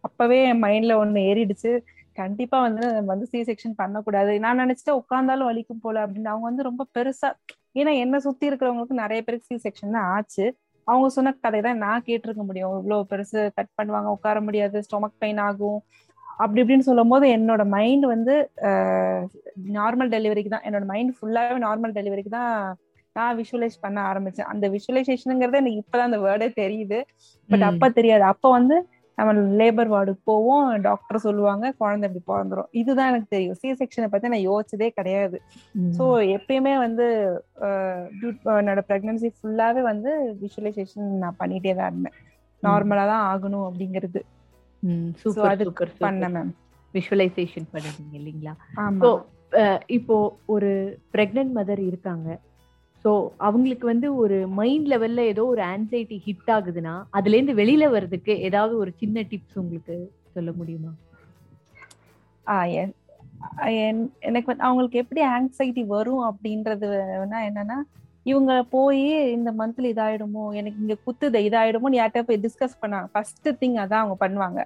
Speaker 2: அப்பவே என் மைண்ட்ல ஒண்ணு ஏறிடுச்சு. கண்டிப்பா வந்து வந்து சி செக்ஷன் பண்ணக்கூடாது. நான் நினைச்சிட்டு உட்காந்தாலும் வலிக்கும் போல அப்படின்னு. அவங்க வந்து ரொம்ப பெருசா ஏன்னா என்ன சுத்தி இருக்கிறவங்களுக்கு நிறைய பேருக்கு சி செக்ஷன் தான் ஆச்சு. அவங்க சொன்ன கதை தான் நான் கேட்டிருக்க முடியும். இவ்வளவு பெருசு கட் பண்ணுவாங்க உட்கார முடியாது ஸ்டொமக் பெயின் ஆகும். அப்படி இப்படின்னு சொல்லும் போது என்னோட மைண்ட் வந்து நார்மல் டெலிவரிக்கு தான். என்னோட மைண்ட் ஃபுல்லாவே நார்மல் டெலிவரிக்கு தான் நான் விஷுவலைஸ் பண்ண ஆரம்பிச்சேன். அந்த விஷுவலைசேஷனுங்கிறது எனக்கு இப்பதான் அந்த வேர்டே தெரியுது. பட் அப்ப தெரியாது. அப்ப வந்து நம்ம லேபர் வார்டுக்கு போவோம் டாக்டர் சொல்லுவாங்க குழந்தை இப்படி பிறந்துரும். இதுதான் எனக்கு தெரியும். சி செக்ஷனை பத்தி நான் யோசிச்சதே கிடையாது. ஸோ எப்பயுமே வந்து என்னோட பிரெக்னன்சி ஃபுல்லாவே வந்து விஷுவலைசேஷன் நான் பண்ணிட்டே தான் இருந்தேன். நார்மலா தான் ஆகணும் அப்படிங்கிறது.
Speaker 1: சூப்பர்
Speaker 2: பண்ணேன் மேம்
Speaker 1: விஷுவலைசேஷன் பண்ணுவீங்க இல்லைங்களா? இப்போ ஒரு பிரெக்னன்ட் மதர் இருக்காங்க. ஸோ அவங்களுக்கு வந்து ஒரு மைண்ட் லெவல்ல ஏதோ ஒரு ஆன்சைட்டி ஹிட் ஆகுதுன்னா அதுல இருந்து வெளியில வர்றதுக்கு ஏதாவது ஒரு சின்ன டிப்ஸ் உங்களுக்கு சொல்ல முடியுமா?
Speaker 2: எனக்கு வந்து அவங்களுக்கு எப்படி ஆங்ஸைட்டி வரும் அப்படின்றது என்னன்னா இவங்க போய் இந்த மந்த்ல இதாயிடுமோ எனக்கு இங்க குத்துது இதாயிடுமோ யார்கிட்ட போய் டிஸ்கஸ் பண்ணாங்க ஃபர்ஸ்ட் திங் அதான் அவங்க பண்ணுவாங்க.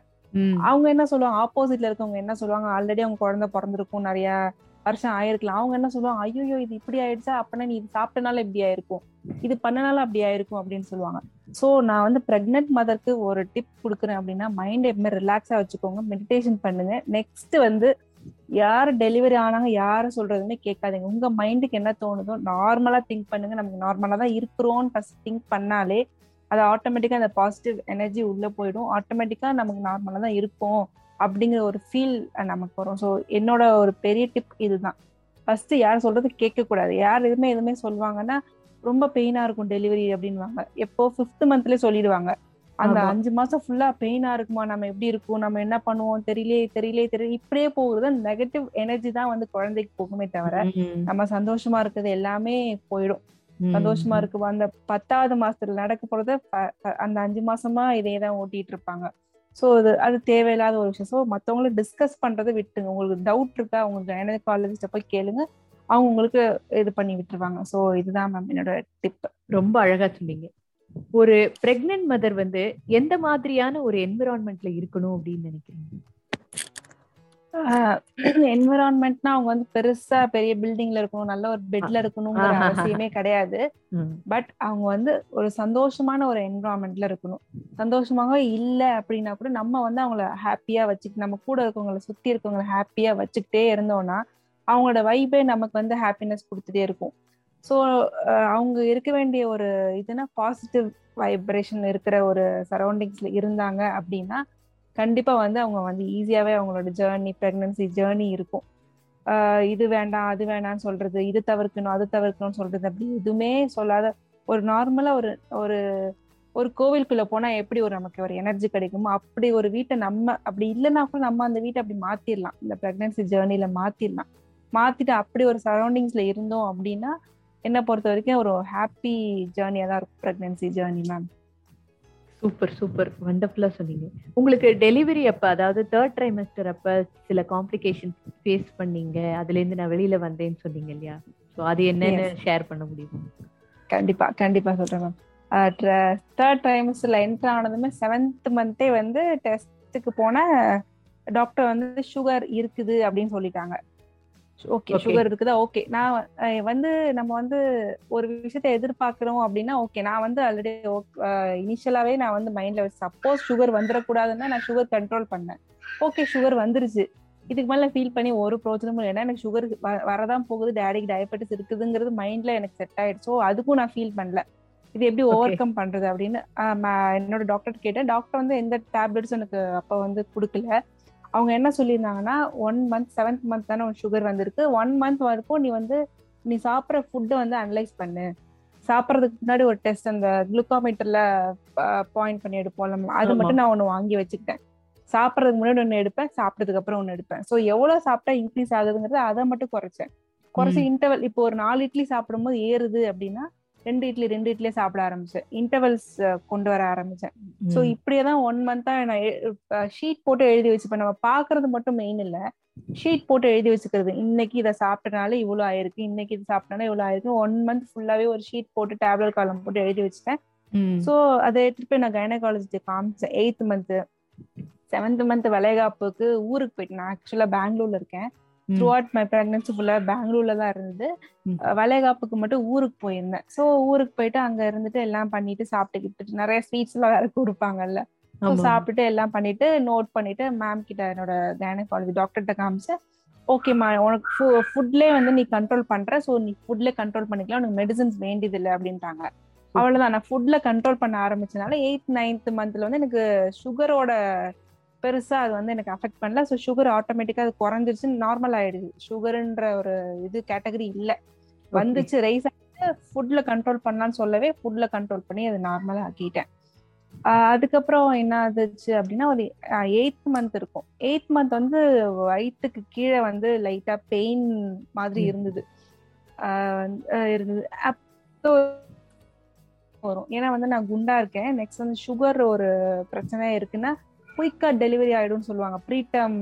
Speaker 2: அவங்க என்ன சொல்லுவாங்க? ஆப்போசிட்ல இருக்கவங்க என்ன சொல்லுவாங்க? ஆல்ரெடி அவங்க குழந்தை பிறந்திருக்கும் நிறைய வருஷம் ஆயிருக்கலாம். அவங்க என்ன சொல்லுவாங்க? ஐயோ இது இப்படி ஆயிடுச்சா? அப்பனா நீ இது சாப்பிட்டனால இப்படி ஆயிருக்கும். இது பண்ணனால அப்படி ஆயிருக்கும் அப்படின்னு சொல்லுவாங்க. சோ நான் வந்து பிரெக்னென்ட் மதருக்கு ஒரு டிப் கொடுக்குறேன் அப்படின்னா மைண்ட் எப்பவுமே ரிலாக்ஸா வச்சுக்கோங்க. மெடிடேஷன் பண்ணுங்க. நெக்ஸ்ட் வந்து யார் டெலிவரி ஆனாங்க யாரும் சொல்றதுமே கேட்காதீங்க. உங்க மைண்டுக்கு என்ன தோணுதோ நார்மலா திங்க் பண்ணுங்க. நமக்கு நார்மலா தான் இருக்கிறோம்னு ஃபர்ஸ்ட் திங்க் பண்ணாலே அது ஆட்டோமேட்டிக்கா அந்த பாசிட்டிவ் எனர்ஜி உள்ள போயிடும். ஆட்டோமேட்டிக்கா நமக்கு நார்மலா தான் இருக்கும் அப்படிங்கிற ஒரு ஃபீல் நமக்கு வரும். ஸோ என்னோட ஒரு பெரிய டிப் இதுதான். ஃபர்ஸ்ட் யார் சொல்றது கேட்க கூடாது யார் எதுவுமே எதுவுமே சொல்லுவாங்கன்னா ரொம்ப பெயினா இருக்கும் டெலிவரி அப்படின்வாங்க எப்போ? ஃபிஃப்த் மந்த்லயே சொல்லிடுவாங்க. அந்த அஞ்சு மாசம் ஃபுல்லா பெயினா இருக்குமா? நம்ம எப்படி இருக்கும்? நம்ம என்ன பண்ணுவோம்? தெரியலே தெரியலே தெரியல இப்படியே போகுது நெகட்டிவ் எனர்ஜி தான் வந்து குழந்தைக்கு போகுமே தவிர நம்ம சந்தோஷமா இருக்கிறது எல்லாமே போயிடும். சந்தோஷமா இருக்கு. அந்த பத்தாவது மாசத்துல நடக்க போறத அந்த அஞ்சு மாசமா இதே தான் ஓட்டிட்டு இருப்பாங்க. ஸோ அது அது தேவையில்லாத ஒரு விஷயம். ஸோ மற்றவங்கள டிஸ்கஸ் பண்றதை விட்டுங்க உங்களுக்கு டவுட் இருக்கா உங்களுக்கு கைனகாலஜிஸ்ட போய் கேளுங்க. அவங்க உங்களுக்கு இது பண்ணி விட்டுருவாங்க. ஸோ இதுதான் மேம் என்னோட டிப்
Speaker 1: ரொம்ப அழகா சொன்னீங்க. ஒரு பிரெக்னன்ட் மதர் வந்து எந்த மாதிரியான ஒரு என்விரான்மெண்ட்ல இருக்கணும் அப்படின்னு நினைக்கிறீங்க?
Speaker 2: என்விரான்மெண்ட்னா அவங்க வந்து பெருசா பெரிய பில்டிங்ல இருக்கணும் நல்ல ஒரு பெட்ல இருக்கணுங்கிற அவசியமே கிடையாது. பட் அவங்க வந்து ஒரு சந்தோஷமான ஒரு என்விரான்மெண்ட்ல இருக்கணும். சந்தோஷமாக இல்ல அப்படின்னா கூட நம்ம வந்து அவங்கள ஹாப்பியா வச்சுட்டு நம்ம கூட இருக்கவங்கள சுத்தி இருக்கவங்கள ஹாப்பியா வச்சுக்கிட்டே இருந்தோம்னா அவங்களோட வைபே நமக்கு வந்து ஹாப்பினஸ் கொடுத்துட்டே இருக்கும். ஸோ அவங்க இருக்க வேண்டிய ஒரு இதுனா பாசிட்டிவ் வைப்ரேஷன் இருக்கிற ஒரு சரௌண்டிங்ஸ்ல இருந்தாங்க அப்படின்னா கண்டிப்பா வந்து அவங்க வந்து ஈஸியாவே அவங்களோட ஜேர்னி பிரெக்னன்சி ஜேர்னி இருக்கும். இது வேண்டாம் அது வேண்டாம்னு சொல்றது இது தவிர்க்கணும் அது தவிர்க்கணும்னு சொல்றது அப்படி எதுவுமே சொல்லாத ஒரு நார்மலா ஒரு ஒரு ஒரு கோவிலுக்குள்ள போனா எப்படி ஒரு நமக்கு ஒரு எனர்ஜி கிடைக்குமோ அப்படி ஒரு வீட்டை நம்ம அப்படி இல்லைன்னா கூட நம்ம அந்த வீட்டை அப்படி மாத்திரலாம். இந்த பிரெக்னன்சி ஜேர்னில மாத்திரலாம். மாத்திட்டு அப்படி ஒரு சரௌண்டிங்ஸ்ல இருந்தோம் அப்படின்னா என்ன பொறுத்த வரைக்கும் ஒரு ஹாப்பி ஜேர்னியா தான் இருக்கும் pregnancy journey ma'am
Speaker 1: super super. வண்டர்ஃபுல்லா சொன்னீங்க. உங்களுக்கு டெலிவரி அப்ப அதாவது தேர்ட் ட்ரைமஸ்டர் அப்ப சில காம்ப்ளிகேஷன்ஸ் ஃபேஸ் பண்ணீங்க. அதுல இருந்து நான் வெளியில வந்தேன்னு சொன்னீங்க இல்லையா? ஸோ அது என்னன்னு ஷேர் பண்ண முடியுமா?
Speaker 2: கண்டிப்பா கண்டிப்பா சொல்றேன் மேம் தேர்ட் ட்ரைமஸ்டர்ல என்டர் ஆனதுமே செவன்த் மந்தே வந்து டெஸ்ட்டுக்கு போன டாக்டர் வந்து சுகர் இருக்குது அப்படின்னு சொல்லிட்டாங்க. ஓகே சுகர் இருக்குதா ஓகே நான் வந்து நம்ம வந்து ஒரு விஷயத்த எதிர்பார்க்கிறோம் அப்படின்னா ஓகே நான் வந்து ஆல்ரெடி இனிஷியலாவே நான் வந்து மைண்ட்ல சப்போஸ் சுகர் வந்துடக்கூடாதுன்னா நான் சுகர் கண்ட்ரோல் பண்ணேன். ஓகே சுகர் வந்துருச்சு. இதுக்கு மேல ஃபீல் பண்ணி ஒரு பிரோஜனமும் ஏன்னா எனக்கு சுகர் வரதான் போகுது. டேடிக்கு டயபெட்டிஸ் இருக்குதுங்கிறது மைண்ட்ல எனக்கு செட் ஆயிடுச்சு. ஸோ அதுக்கும் நான் ஃபீல் பண்ணல. இது எப்படி ஓவர் கம் பண்றது அப்படின்னு என்னோட டாக்டர் கேட்டேன். டாக்டர் வந்து எந்த டேப்லெட்ஸும் எனக்கு அப்ப வந்து கொடுக்கல. அவங்க என்ன சொல்லியிருந்தாங்கன்னா ஒன் மந்த் செவன்த் மந்த் தானே சுகர் வந்திருக்கு. ஒன் மந்த் வரைக்கும் நீ வந்து நீ சாப்பிட்ற ஃபுட்டை வந்து அனலைஸ் பண்ணு. சாப்பிட்றதுக்கு முன்னாடி ஒரு டெஸ்ட் அந்த குளுக்கோமீட்டர்ல பாயிண்ட் பண்ணி எடுப்போம் அது மட்டும் நான் ஒன்று வாங்கி வச்சுக்கிட்டேன். சாப்பிட்றதுக்கு முன்னாடி ஒன்று எடுப்பேன் சாப்பிட்டதுக்கு அப்புறம் ஒன்று எடுப்பேன். ஸோ எவ்வளோ சாப்பிட்டா இன்க்ரீஸ் ஆகுதுங்கிறது அதை மட்டும் குறைச்சேன். குறைச்சி இன்டர்வல் இப்போ ஒரு நாலு இட்லி சாப்பிடும்போது ஏறுது அப்படின்னா ரெண்டு இட்லி ரெண்டு இட்லியே சாப்பிட ஆரம்பிச்சேன். இன்டர்வல்ஸ் கொண்டு வர ஆரம்பிச்சேன். ஸோ இப்படியே தான் ஒன் மந்தா நான் ஷீட் போட்டு எழுதி வச்சுப்பேன் நம்ம பாக்குறது மட்டும் மெயின் இல்ல. ஷீட் போட்டு எழுதி வச்சுக்கிறது. இன்னைக்கு இதை சாப்பிட்டனால இவ்வளவு ஆயிருக்கு இன்னைக்கு இது சாப்பிட்டனால இவ்வளவு ஆயிருக்கு. ஒன் மந்த் ஃபுல்லாவே ஒரு ஷீட் போட்டு டேப்லெட் காலம் போட்டு எழுதி வச்சுட்டேன். ஸோ அதை எடுத்துட்டு போய் நான் கைனகாலஜி காமிச்சேன். எயித் மந்த் செவன்த் மந்த் வளைகாப்புக்கு ஊருக்கு போயிட்டேன் நான் ஆக்சுவலா பெங்களூர்ல இருக்கேன். த்ரூ அவுட் மை பிரெக்னன்சி ஃபுல்லா பெங்களூர்ல தான் இருந்தது. வளைகாப்புக்கு மட்டும் ஊருக்கு போயிருந்தேன். ஸோ ஊருக்கு போயிட்டு அங்க இருந்துட்டு எல்லாம் பண்ணிட்டு சாப்பிட்டுக்கிட்டு நிறைய ஸ்வீட்ஸ் எல்லாம் வேற கொடுப்பாங்கல்ல. சாப்பிட்டுட்டு எல்லாம் பண்ணிட்டு நோட் பண்ணிட்டு மேம் கிட்ட என்னோட கைனகாலஜி டாக்டர்கிட்ட காமிச்சு ஓகேம்மா உனக்கு ஃபுட்லேயே வந்து நீ கண்ட்ரோல் பண்ற. ஸோ நீ ஃபுட்ல கண்ட்ரோல் பண்ணிக்கலாம். உனக்கு மெடிசன்ஸ் வேண்டியது இல்லை அப்படின்ட்டாங்க அவ்வளவுதான். நான் ஃபுட்ல கண்ட்ரோல் பண்ண ஆரம்பிச்சனால எயித் நைன்த் மந்த்ல வந்து எனக்கு சுகரோட பெருசா அது வந்து எனக்கு அஃபெக்ட் பண்ணல. ஸோ சுகர் ஆட்டோமேட்டிக்கா அது குறைஞ்சிருச்சு. நார்மல் ஆயிடுது. சுகர்ன்ற ஒரு இது கேட்டகரி இல்ல. வந்துச்சு. ரைஸ் ஆகிட்டு ஃபுட்ல கண்ட்ரோல் பண்ணலாம்னு சொல்லவே ஃபுட்ல கண்ட்ரோல் பண்ணி அது நார்மலா ஆக்கிட்டேன். அதுக்கப்புறம் என்ன ஆச்சு அப்படின்னா ஒரு எயித் மந்த் இருக்கும். எயித் மந்த் வந்து வயிற்றுக்கு கீழே வந்து லைட்டா பெயின் மாதிரி இருந்தது. இருந்தது. அப்போ வரும். ஏன்னா வந்து நான் குண்டா இருக்கேன். நெக்ஸ்ட் வந்து சுகர் ஒரு பிரச்சனை இருக்குன்னா குயிக்கா டெலிவரி ஆயிடும்னு சொல்லுவாங்க. ப்ரீடம்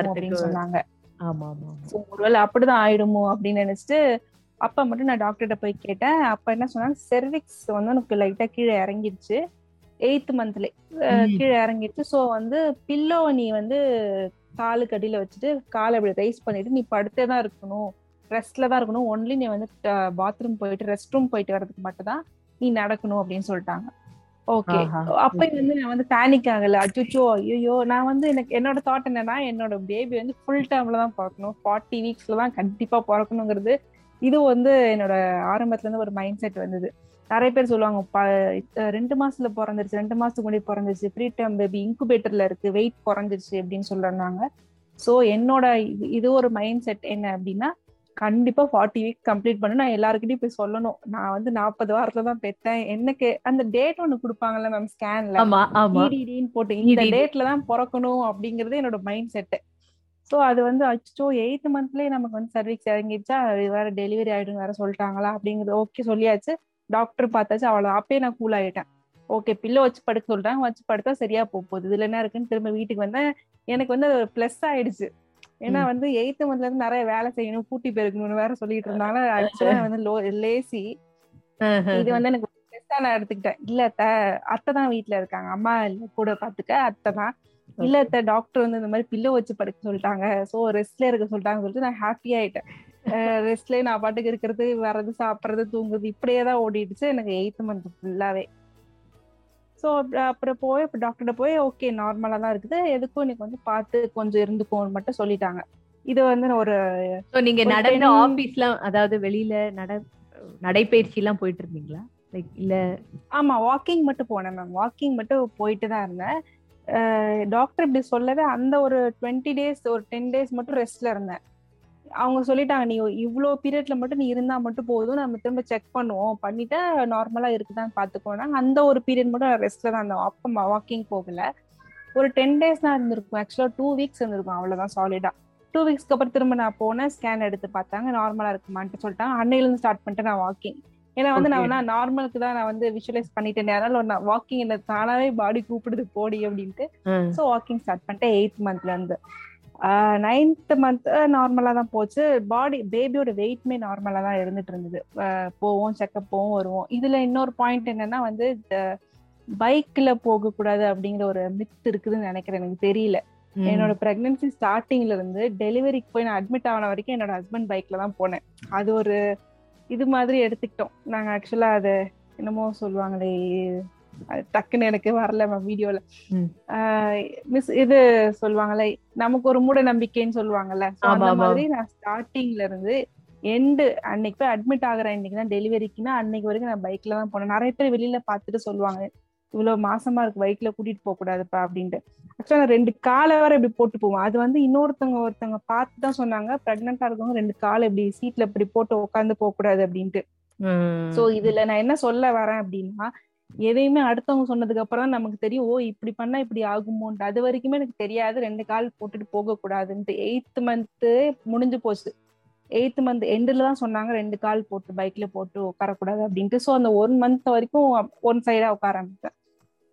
Speaker 2: அப்படின்னு சொன்னாங்க. ஒருவேளை அப்படிதான் ஆயிடுமோ அப்படின்னு நினைச்சிட்டு அப்ப மட்டும் நான் டாக்டர்கிட்ட போய் கேட்டேன். அப்ப என்ன சொன்னாங்க செர்விக்ஸ் வந்து உனக்கு லைட்டா கீழே இறங்கிடுச்சு. எயித் மந்த்ல கீழே இறங்கிடுச்சு. ஸோ வந்து பில்லோ நீ வந்து காலுக்கு அடியில வச்சுட்டு காலை அப்படி ரைஸ் பண்ணிட்டு நீ படுத்தே தான் இருக்கணும். ரெஸ்ட்ல தான் இருக்கணும். ஒன்லி நீ வந்து பாத்ரூம் போயிட்டு ரெஸ்ட் ரூம் போயிட்டு வர்றதுக்கு மட்டும் தான் நீ நடக்கணும் அப்படின்னு சொல்லிட்டாங்க. ஓகே. அப்ப வந்து நான் வந்து பேனிக் ஆகல. அச்சுச்சோ ஐயோ நான் வந்து எனக்கு என்னோட தாட் என்னன்னா என்னோட பேபி வந்து ஃபுல் டைம்ல தான் பிறக்கணும். ஃபார்ட்டி வீக்ஸ்ல தான் கண்டிப்பா பிறக்கணுங்கிறது. இது வந்து என்னோட ஆரம்பத்துல இருந்து ஒரு மைண்ட் செட் வந்தது. நிறைய பேர் சொல்லுவாங்க ரெண்டு மாசத்துல பிறந்துருச்சு ரெண்டு மாசத்துக்கு முன்னாடி பிறந்துருச்சு ப்ரீ டைம் பேபி இன்குபேட்டர்ல இருக்கு வெயிட் குறைஞ்சிருச்சு அப்படின்னு சொல்றாங்க ஸோ என்னோட இது ஒரு மைண்ட் செட் என்ன அப்படின்னா கண்டிப்பா ஃபார்ட்டி வீக் கம்ப்ளீட் பண்ணு. நான் எல்லாருக்கிட்டையும் போய் சொல்லணும். நான் வந்து நாற்பது வாரத்துல தான் பெற்றேன் எனக்கு அந்த டேட் ஒண்ணு கொடுப்பாங்கல்ல மேம் ஸ்கேன்ல இடிடின்னு போட்டு இந்த டேட்ல தான் பிறக்கணும் அப்படிங்கறது என்னோட மைண்ட் செட்டு ஸோ அது வந்து அச்சோ எயித் மந்த்லயே நமக்கு வந்து சர்வீஸ் இறங்கிடுச்சா வேற டெலிவரி ஆயிடும் வேற சொல்லிட்டாங்களா? அப்படிங்கிறது ஓகே சொல்லியாச்சு. டாக்டர் பார்த்தாச்சு அவ்வளோ அப்பயே நான் கூல் ஆயிட்டேன். ஓகே பில்லோ வச்சு படுக்க சொல்றாங்க வச்சு படுத்தா சரியா போகுது. இதுல என்ன இருக்குன்னு திரும்ப வீட்டுக்கு வந்தேன். எனக்கு வந்து அது பிளஸ் ஆயிடுச்சு. ஏன்னா வந்து எயித்து மந்த்ல இருந்து நிறைய வேலை செய்யணும் கூட்டி பெருக்கணும்னு வேற சொல்லிட்டு இருந்தாங்க ஆக்சுவலா வந்து லோ லேசி இது வந்து எனக்கு பெருசா நான் எடுத்துக்கிட்டேன். இல்ல அத்த அத்தை தான் வீட்டுல இருக்காங்க. அம்மா கூட பாத்துக்க அத்தை தான். இல்ல அத்த டாக்டர் வந்து இந்த மாதிரி பில்லோ வச்சு படுக்க சொல்லிட்டாங்க. சோ ரெஸ்ட்ல இருக்க சொல்லிட்டாங்க சொல்லிட்டு நான் ஹாப்பி ஆயிட்டேன். ரெஸ்ட்லயே நான் பாட்டுக்கு இருக்கிறது வர்றது சாப்பிடுறது தூங்குறது இப்படியே தான் ஓடிடுச்சு. எனக்கு எயித்து மந்த் ஃபுல்லாவே ஸோ அப்புறம் போய் இப்போ டாக்டர்கிட்ட போய் ஓகே நார்மலாக தான் இருக்குது. எதுக்கும் இன்னைக்கு வந்து பார்த்து கொஞ்சம் இருந்துக்கோன்னு மட்டும் சொல்லிட்டாங்க. இது வந்து ஒரு
Speaker 1: நீங்க நடந்த ஆபீஸ்லாம் அதாவது வெளியில நட நடைபயிற்சி எல்லாம் போயிட்டு இருந்தீங்களா லைக் இல்ல?
Speaker 2: ஆமா வாக்கிங் மட்டும் போனேன் மேம் வாக்கிங் மட்டும் போயிட்டு தான் இருந்தேன். டாக்டர் இப்படி சொல்லவே அந்த ஒரு டுவெண்ட்டி டேஸ் ஒரு டென் டேஸ் மட்டும் ரெஸ்ட்ல இருந்தேன். அவங்க சொல்லிட்டாங்க நீ இவ்வளோ பீரியட்ல மட்டும் நீ இருந்தா மட்டும் போதும். நம்ம திரும்ப செக் பண்ணுவோம். பண்ணிட்டு நார்மலா இருக்குதான்னு பாத்துக்கோனா அந்த ஒரு பீரியட் மட்டும் ரெஸ்ட்ல தான் இருந்தோம் அப்போ வாக்கிங் போகல. ஒரு டென் டேஸ் தான் இருந்திருக்கும். ஆக்சுவலா டூ வீக்ஸ் இருந்திருக்கும். அவ்வளவுதான் சாலிடா டூ வீக்ஸ்க்கு அப்புறம் திரும்ப நான் போனேன். ஸ்கேன் எடுத்து பார்த்தாங்க. நார்மலா இருக்குமான்ட்டு சொல்லிட்டாங்க. அன்னையில இருந்து ஸ்டார்ட் பண்ணிட்டு நான் வாக்கிங் ஏன்னா வந்து நான் நார்மலுக்கு தான் நான் வந்து விஷுவலைஸ் பண்ணிட்டேன். அதனால நான் வாக்கிங் என்ன தானாவே பாடி கூப்பிடுது போடி அப்படின்ட்டு. ஸோ வாக்கிங் ஸ்டார்ட் பண்ணிட்டேன் எயித் மந்த்ல இருந்து. நைன்த் மந்த் நார்மலா தான் போச்சு. பாடி பேபியோட வெயிட்மே நார்மலா தான் இருந்துட்டு இருந்தது போவோம் செக்கப் போவோம் வருவோம். இதுல இன்னொரு பாயிண்ட் என்னன்னா வந்து பைக்ல போக கூடாது அப்படிங்கிற ஒரு மித் இருக்குதுன்னு நினைக்கிறேன். எனக்கு தெரியல. என்னோட பிரெக்னன்சி ஸ்டார்டிங்ல இருந்து டெலிவரிக்கு போய் நான் அட்மிட் ஆன வரைக்கும் என்னோட ஹஸ்பண்ட் பைக்ல தான் போனேன். அது ஒரு இது மாதிரி எடுத்துக்கிட்டோம். நாங்க ஆக்சுவலா அது என்னமோ சொல்லுவாங்களே டக்குன்னு எனக்கு வரல வீடியோல மிஸ் இது சொல்லுவாங்கல்ல நமக்கு ஒரு மூட நம்பிக்கைன்னு சொல்லுவாங்கல்ல. அந்த மாதிரி நான் ஸ்டார்டிங்ல இருந்து எண்டு அன்னைக்கு போய் அட்மிட் ஆகுற இன்னைக்கு தான் டெலிவரிக்குன்னா அன்னைக்கு வரைக்கும் நான் பைக்ல தான் போனேன். நிறைய பேர் வெளியில பாத்துட்டு சொல்லுவாங்க இவ்வளவு மாசமா இருக்கு பைக்ல கூட்டிட்டு போக கூடாதுப்பா அப்படின்ட்டு. ஆக்சுவலா ரெண்டு காலை வேற இப்படி போட்டு போவோம் அது வந்து இன்னொருத்தவங்க ஒருத்தவங்க பார்த்து தான் சொன்னாங்க. பிரெக்னெண்டா இருக்கவங்க ரெண்டு காலை இப்படி சீட்ல இப்படி போட்டு உட்காந்து போக கூடாது அப்படின்ட்டு சோ இதுல நான் என்ன சொல்ல வரேன் அப்படின்னா எதையுமே அடுத்தவங்க சொன்னதுக்கு அப்புறம் தான் நமக்கு தெரியும் ஓ இப்படி பண்ணா இப்படி ஆகுமோன்ட்டு. அது வரைக்குமே எனக்கு தெரியாது. ரெண்டு கால் போட்டுட்டு போக கூடாதுன்ட்டு எயித் மந்த்து முடிஞ்சு போச்சு. எயித் மந்த் எண்டில் தான் சொன்னாங்க ரெண்டு கால் போட்டு பைக்ல போட்டு உட்காரக்கூடாது அப்படின்ட்டு. ஸோ அந்த ஒன் மந்த் வரைக்கும் ஒன் சைடா உட்கார ஆரம்பிச்சேன்.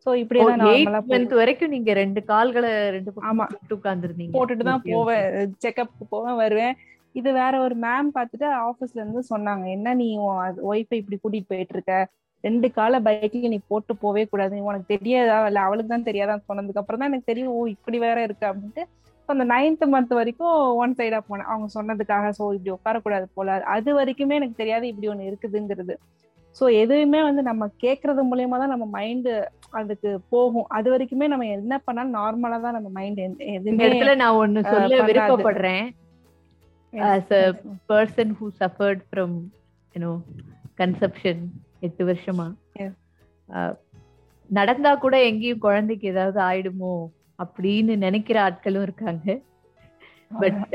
Speaker 2: ஸோ இப்படியே தான் நார்மலா
Speaker 1: மந்த் வரைக்கும் நீங்க ரெண்டு கால்களை ரெண்டு ஆமா. உட்கார்ந்துருந்தீங்க.
Speaker 2: போட்டுட்டு தான் போவேன். செக்அப் போவேன் வருவேன். இது வேற ஒரு மேம் பார்த்துட்டு ஆபீஸ்ல இருந்து சொன்னாங்க என்ன நீ ஒய்ஃபை இப்படி கூட்டிட்டு போயிட்டு இருக்க? ரெண்டு கால பைக்ல நீ போட்டு போவே கூடாது. உனக்கு தெரியாதா? இல்ல அவளுக்கு தான் தெரியாதான் சொன்னதுக்கு அப்புறம் தான் எனக்கு தெரியும் ஓ இப்படி வேற இருக்கு அப்படின்ட்டு. அந்த நைன்த் மந்த் வரைக்கும் ஒன் சைடா போனேன். அவங்க சொன்னதுக்காக சோ இப்படி உட்காரக்கூடாது போல. அது வரைக்குமே எனக்கு தெரியாது இப்படி ஒண்ணு இருக்குதுங்கிறது. ஸோ எதுவுமே வந்து நம்ம கேட்கறது மூலியமா தான் நம்ம மைண்டு அதுக்கு போகும். அது வரைக்குமே நம்ம என்ன பண்ணாலும் நார்மலா தான் நம்ம மைண்ட்
Speaker 1: இடத்துல நான் ஒண்ணு சொல்ல விருப்பப்படுறேன். As a person who suffered from you know conception. எட்டு வருஷமா? நடந்தா கூட எங்கேயும் குழந்தைக்கு ஏதாவது ஆயிடுமோ அப்படின்னு நினைக்கிற ஆட்களும் இருக்காங்க. பட்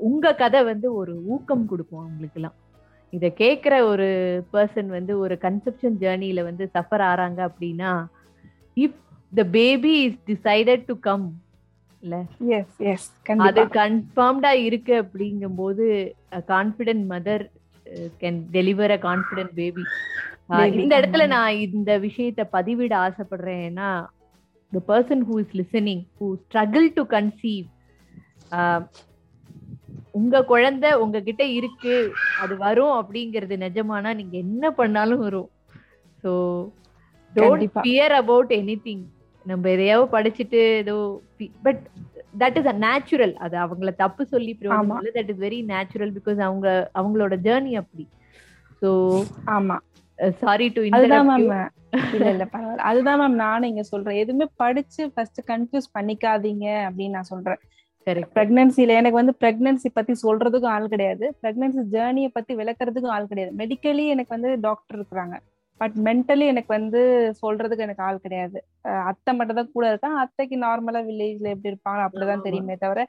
Speaker 1: உங்க கதை வந்து ஒரு ஊக்கம் கொடுக்கும் அவங்களுக்கு எல்லாம் இத கேக்குற ஒரு பர்சன் வந்து ஒரு கன்செப்ஷன் ஜேர்னில வந்து சஃபர் ஆறாங்க அப்படின்னா if the baby is decided to come இல்ல? அது கன்ஃபார்ம்டா இருக்கு அப்படிங்கும்போது confident mother can deliver a confident baby இந்த இடத்துல. நான் இந்த விஷயத்த பதிவிட ஆசைப்படுறேன் ஏன்னா the person who is listening who struggle to conceive உங்க குழந்தை உங்ககிட்ட இருக்கு அது வரும் அப்படிங்கிறது நிஜமானா நீங்க என்ன பண்ணாலும் வரும் so don't. Fear about anything நம்ம எதையாவது படிச்சுட்டு ஏதோ but that is a natural அது அவங்கள தப்பு சொல்லி. That is very natural because அவங்க அவங்களோட ஜேர்னி அப்படி. ஸோ
Speaker 2: ஆமா.
Speaker 1: சாரி டு
Speaker 2: அதுதான் மேம் இல்ல இல்ல பரவாயில்ல. அதுதான் மேம் நானும் இங்க சொல்றேன். எதுவுமே படிச்சு ஃபர்ஸ்ட் கன்ஃபியூஸ் பண்ணிக்காதீங்க அப்படின்னு நான் சொல்றேன். பிரெக்னன்சில எனக்கு வந்து பிரெக்னன்சி பத்தி சொல்றதுக்கும் ஆள் கிடையாது. பிரெக்னன்சி ஜேர்னியை பத்தி விளக்குறதுக்கும் ஆள் கிடையாது. மெடிக்கலி எனக்கு வந்து டாக்டர் இருக்கிறாங்க. பட் மென்டலி எனக்கு வந்து சொல்றதுக்கு எனக்கு ஆள் கிடையாது. அத்தை மட்டும் தான் கூட இருக்கான். அத்தைக்கு நார்மலா வில்லேஜ்ல எப்படி இருப்பாங்க அப்படிதான். தெரியுமே தவிர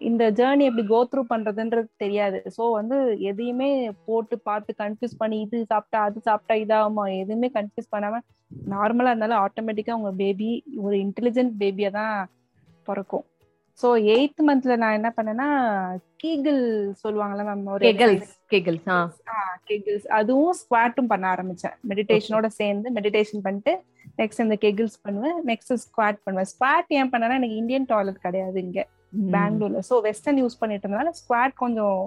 Speaker 2: இந்த ஜேர்னி எப்படி கோ த்ரூ பண்றதுன்றது தெரியாது. சோ வந்து எதையுமே போட்டு பார்த்து கன்ஃபியூஸ் பண்ணி இது சாப்பிட்டா அது சாப்பிட்டா இதாகுமா? எதுவுமே கன்ஃபியூஸ் பண்ணாம நார்மலா இருந்தாலும் ஆட்டோமேட்டிக்கா உங்க பேபி ஒரு இன்டெலிஜென்ட் பேபியா தான் பிறக்கும். சோ எயித் மந்த்ல நான் என்ன பண்ணேன்னா கீகிள் சொல்லுவாங்கல்ல மேம் ஒரு
Speaker 1: கெகல்ஸ் கெகல்ஸ் ஆ.
Speaker 2: கெகிள்ஸ் அதுவும் ஸ்குவாட்டும் பண்ண ஆரம்பிச்சேன். மெடிடேஷனோட சேர்ந்து மெடிடேஷன் பண்ணிட்டு நெக்ஸ்ட் இந்த கெகிள்ஸ் பண்ணுவேன் நெக்ஸ்ட் ஸ்குவாட் பண்ணுவேன். ஸ்குவாட் ஏன் பண்ணேன்னா எனக்கு இந்தியன் டாய்லெட் கிடையாது இங்க பெங்களூர்ல சோ வெஸ்டர்ன் யூஸ் பண்ணிட்டு இருந்தனால ஸ்குவாட் கொஞ்சம்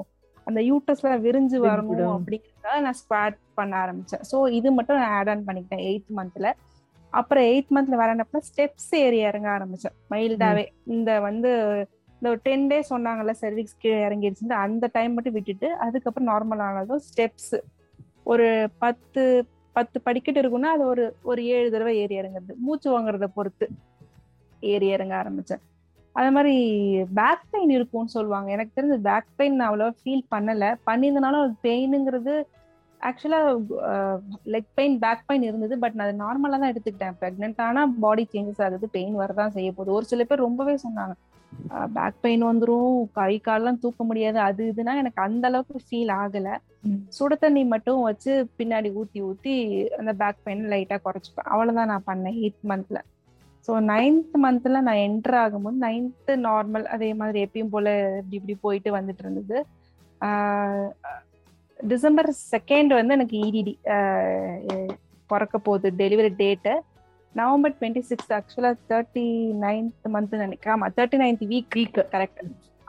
Speaker 2: அந்த யூட்டஸ்ல விரிஞ்சு வரணும். அப்படிங்கறதுனால நான் ஸ்குவாட் பண்ண ஆரம்பிச்சேன். சோ இது மட்டும் நான் ஆட் ஆன் பண்ணிக்கிட்டேன் எயித் மந்த்ல அப்புறம் எயித் மந்த்ல வரனப்ப ஸ்டெப்ஸ் ஏறி இறங்க ஆரம்பிச்சேன். மைல்டாவே இந்த வந்து இந்த ஒரு டென் டேஸ் சொன்னாங்கல்ல சர்வீஸ் கீழே இறங்கிடுச்சு அந்த டைம் மட்டும் விட்டுட்டு அதுக்கப்புறம் நார்மல் ஆனதும் ஸ்டெப்ஸ் ஒரு பத்து பத்து படிக்கட்டு இருக்குன்னா அது ஒரு ஒரு ஏழு தடவை ஏறி இறங்குறது. மூச்சு வாங்குறத பொறுத்து ஏறி இறங்க ஆரம்பிச்சேன். அதே மாதிரி பேக் பெயின் இருக்கும்னு சொல்லுவாங்க. எனக்கு தெரிஞ்ச பேக் பெயின் நான் அவ்வளோவா ஃபீல் பண்ணலை. பண்ணியிருந்தனாலும் அது பெயினுங்கிறது ஆக்சுவலா லெக் பெயின் பேக் பெயின் இருந்தது பட் நான் அது நார்மலா தான் எடுத்துக்கிட்டேன். ப்ரெக்னென்ட் ஆனா பாடி சேஞ்சஸ் ஆகுது பெயின் வரதான் செய்ய போகுது. ஒரு சில பேர் ரொம்பவே சொன்னாங்க பேக் பெயின் வந்துரும் கை கால்லாம் தூக்க முடியாது. அது இதுனா எனக்கு அந்த அளவுக்கு ஃபீல் ஆகல. சுட தண்ணி மட்டும் வச்சு பின்னாடி ஊத்தி ஊத்தி அந்த பேக் பெயின் லைட்டா குறைச்சிப்பேன். அவ்வளவுதான் நான் பண்ணேன் எயித் மந்த்ல ஸோ நைன்த் மந்த்ல நான் என்டர் ஆகும்போது நைன்த் நார்மல் அதே மாதிரி எப்பயும் போல இப்படி இப்படி போயிட்டு வந்துட்டு இருந்தது. டிசம்பர் செகண்ட் வந்து எனக்கு இடிடி பிறக்க போகுது delivery date November twenty six ஆக்சுவலாக தேர்ட்டி நைன்த் மந்த் நினைக்கிறேன். ஆமாம் thirty ninth week
Speaker 1: week
Speaker 2: correct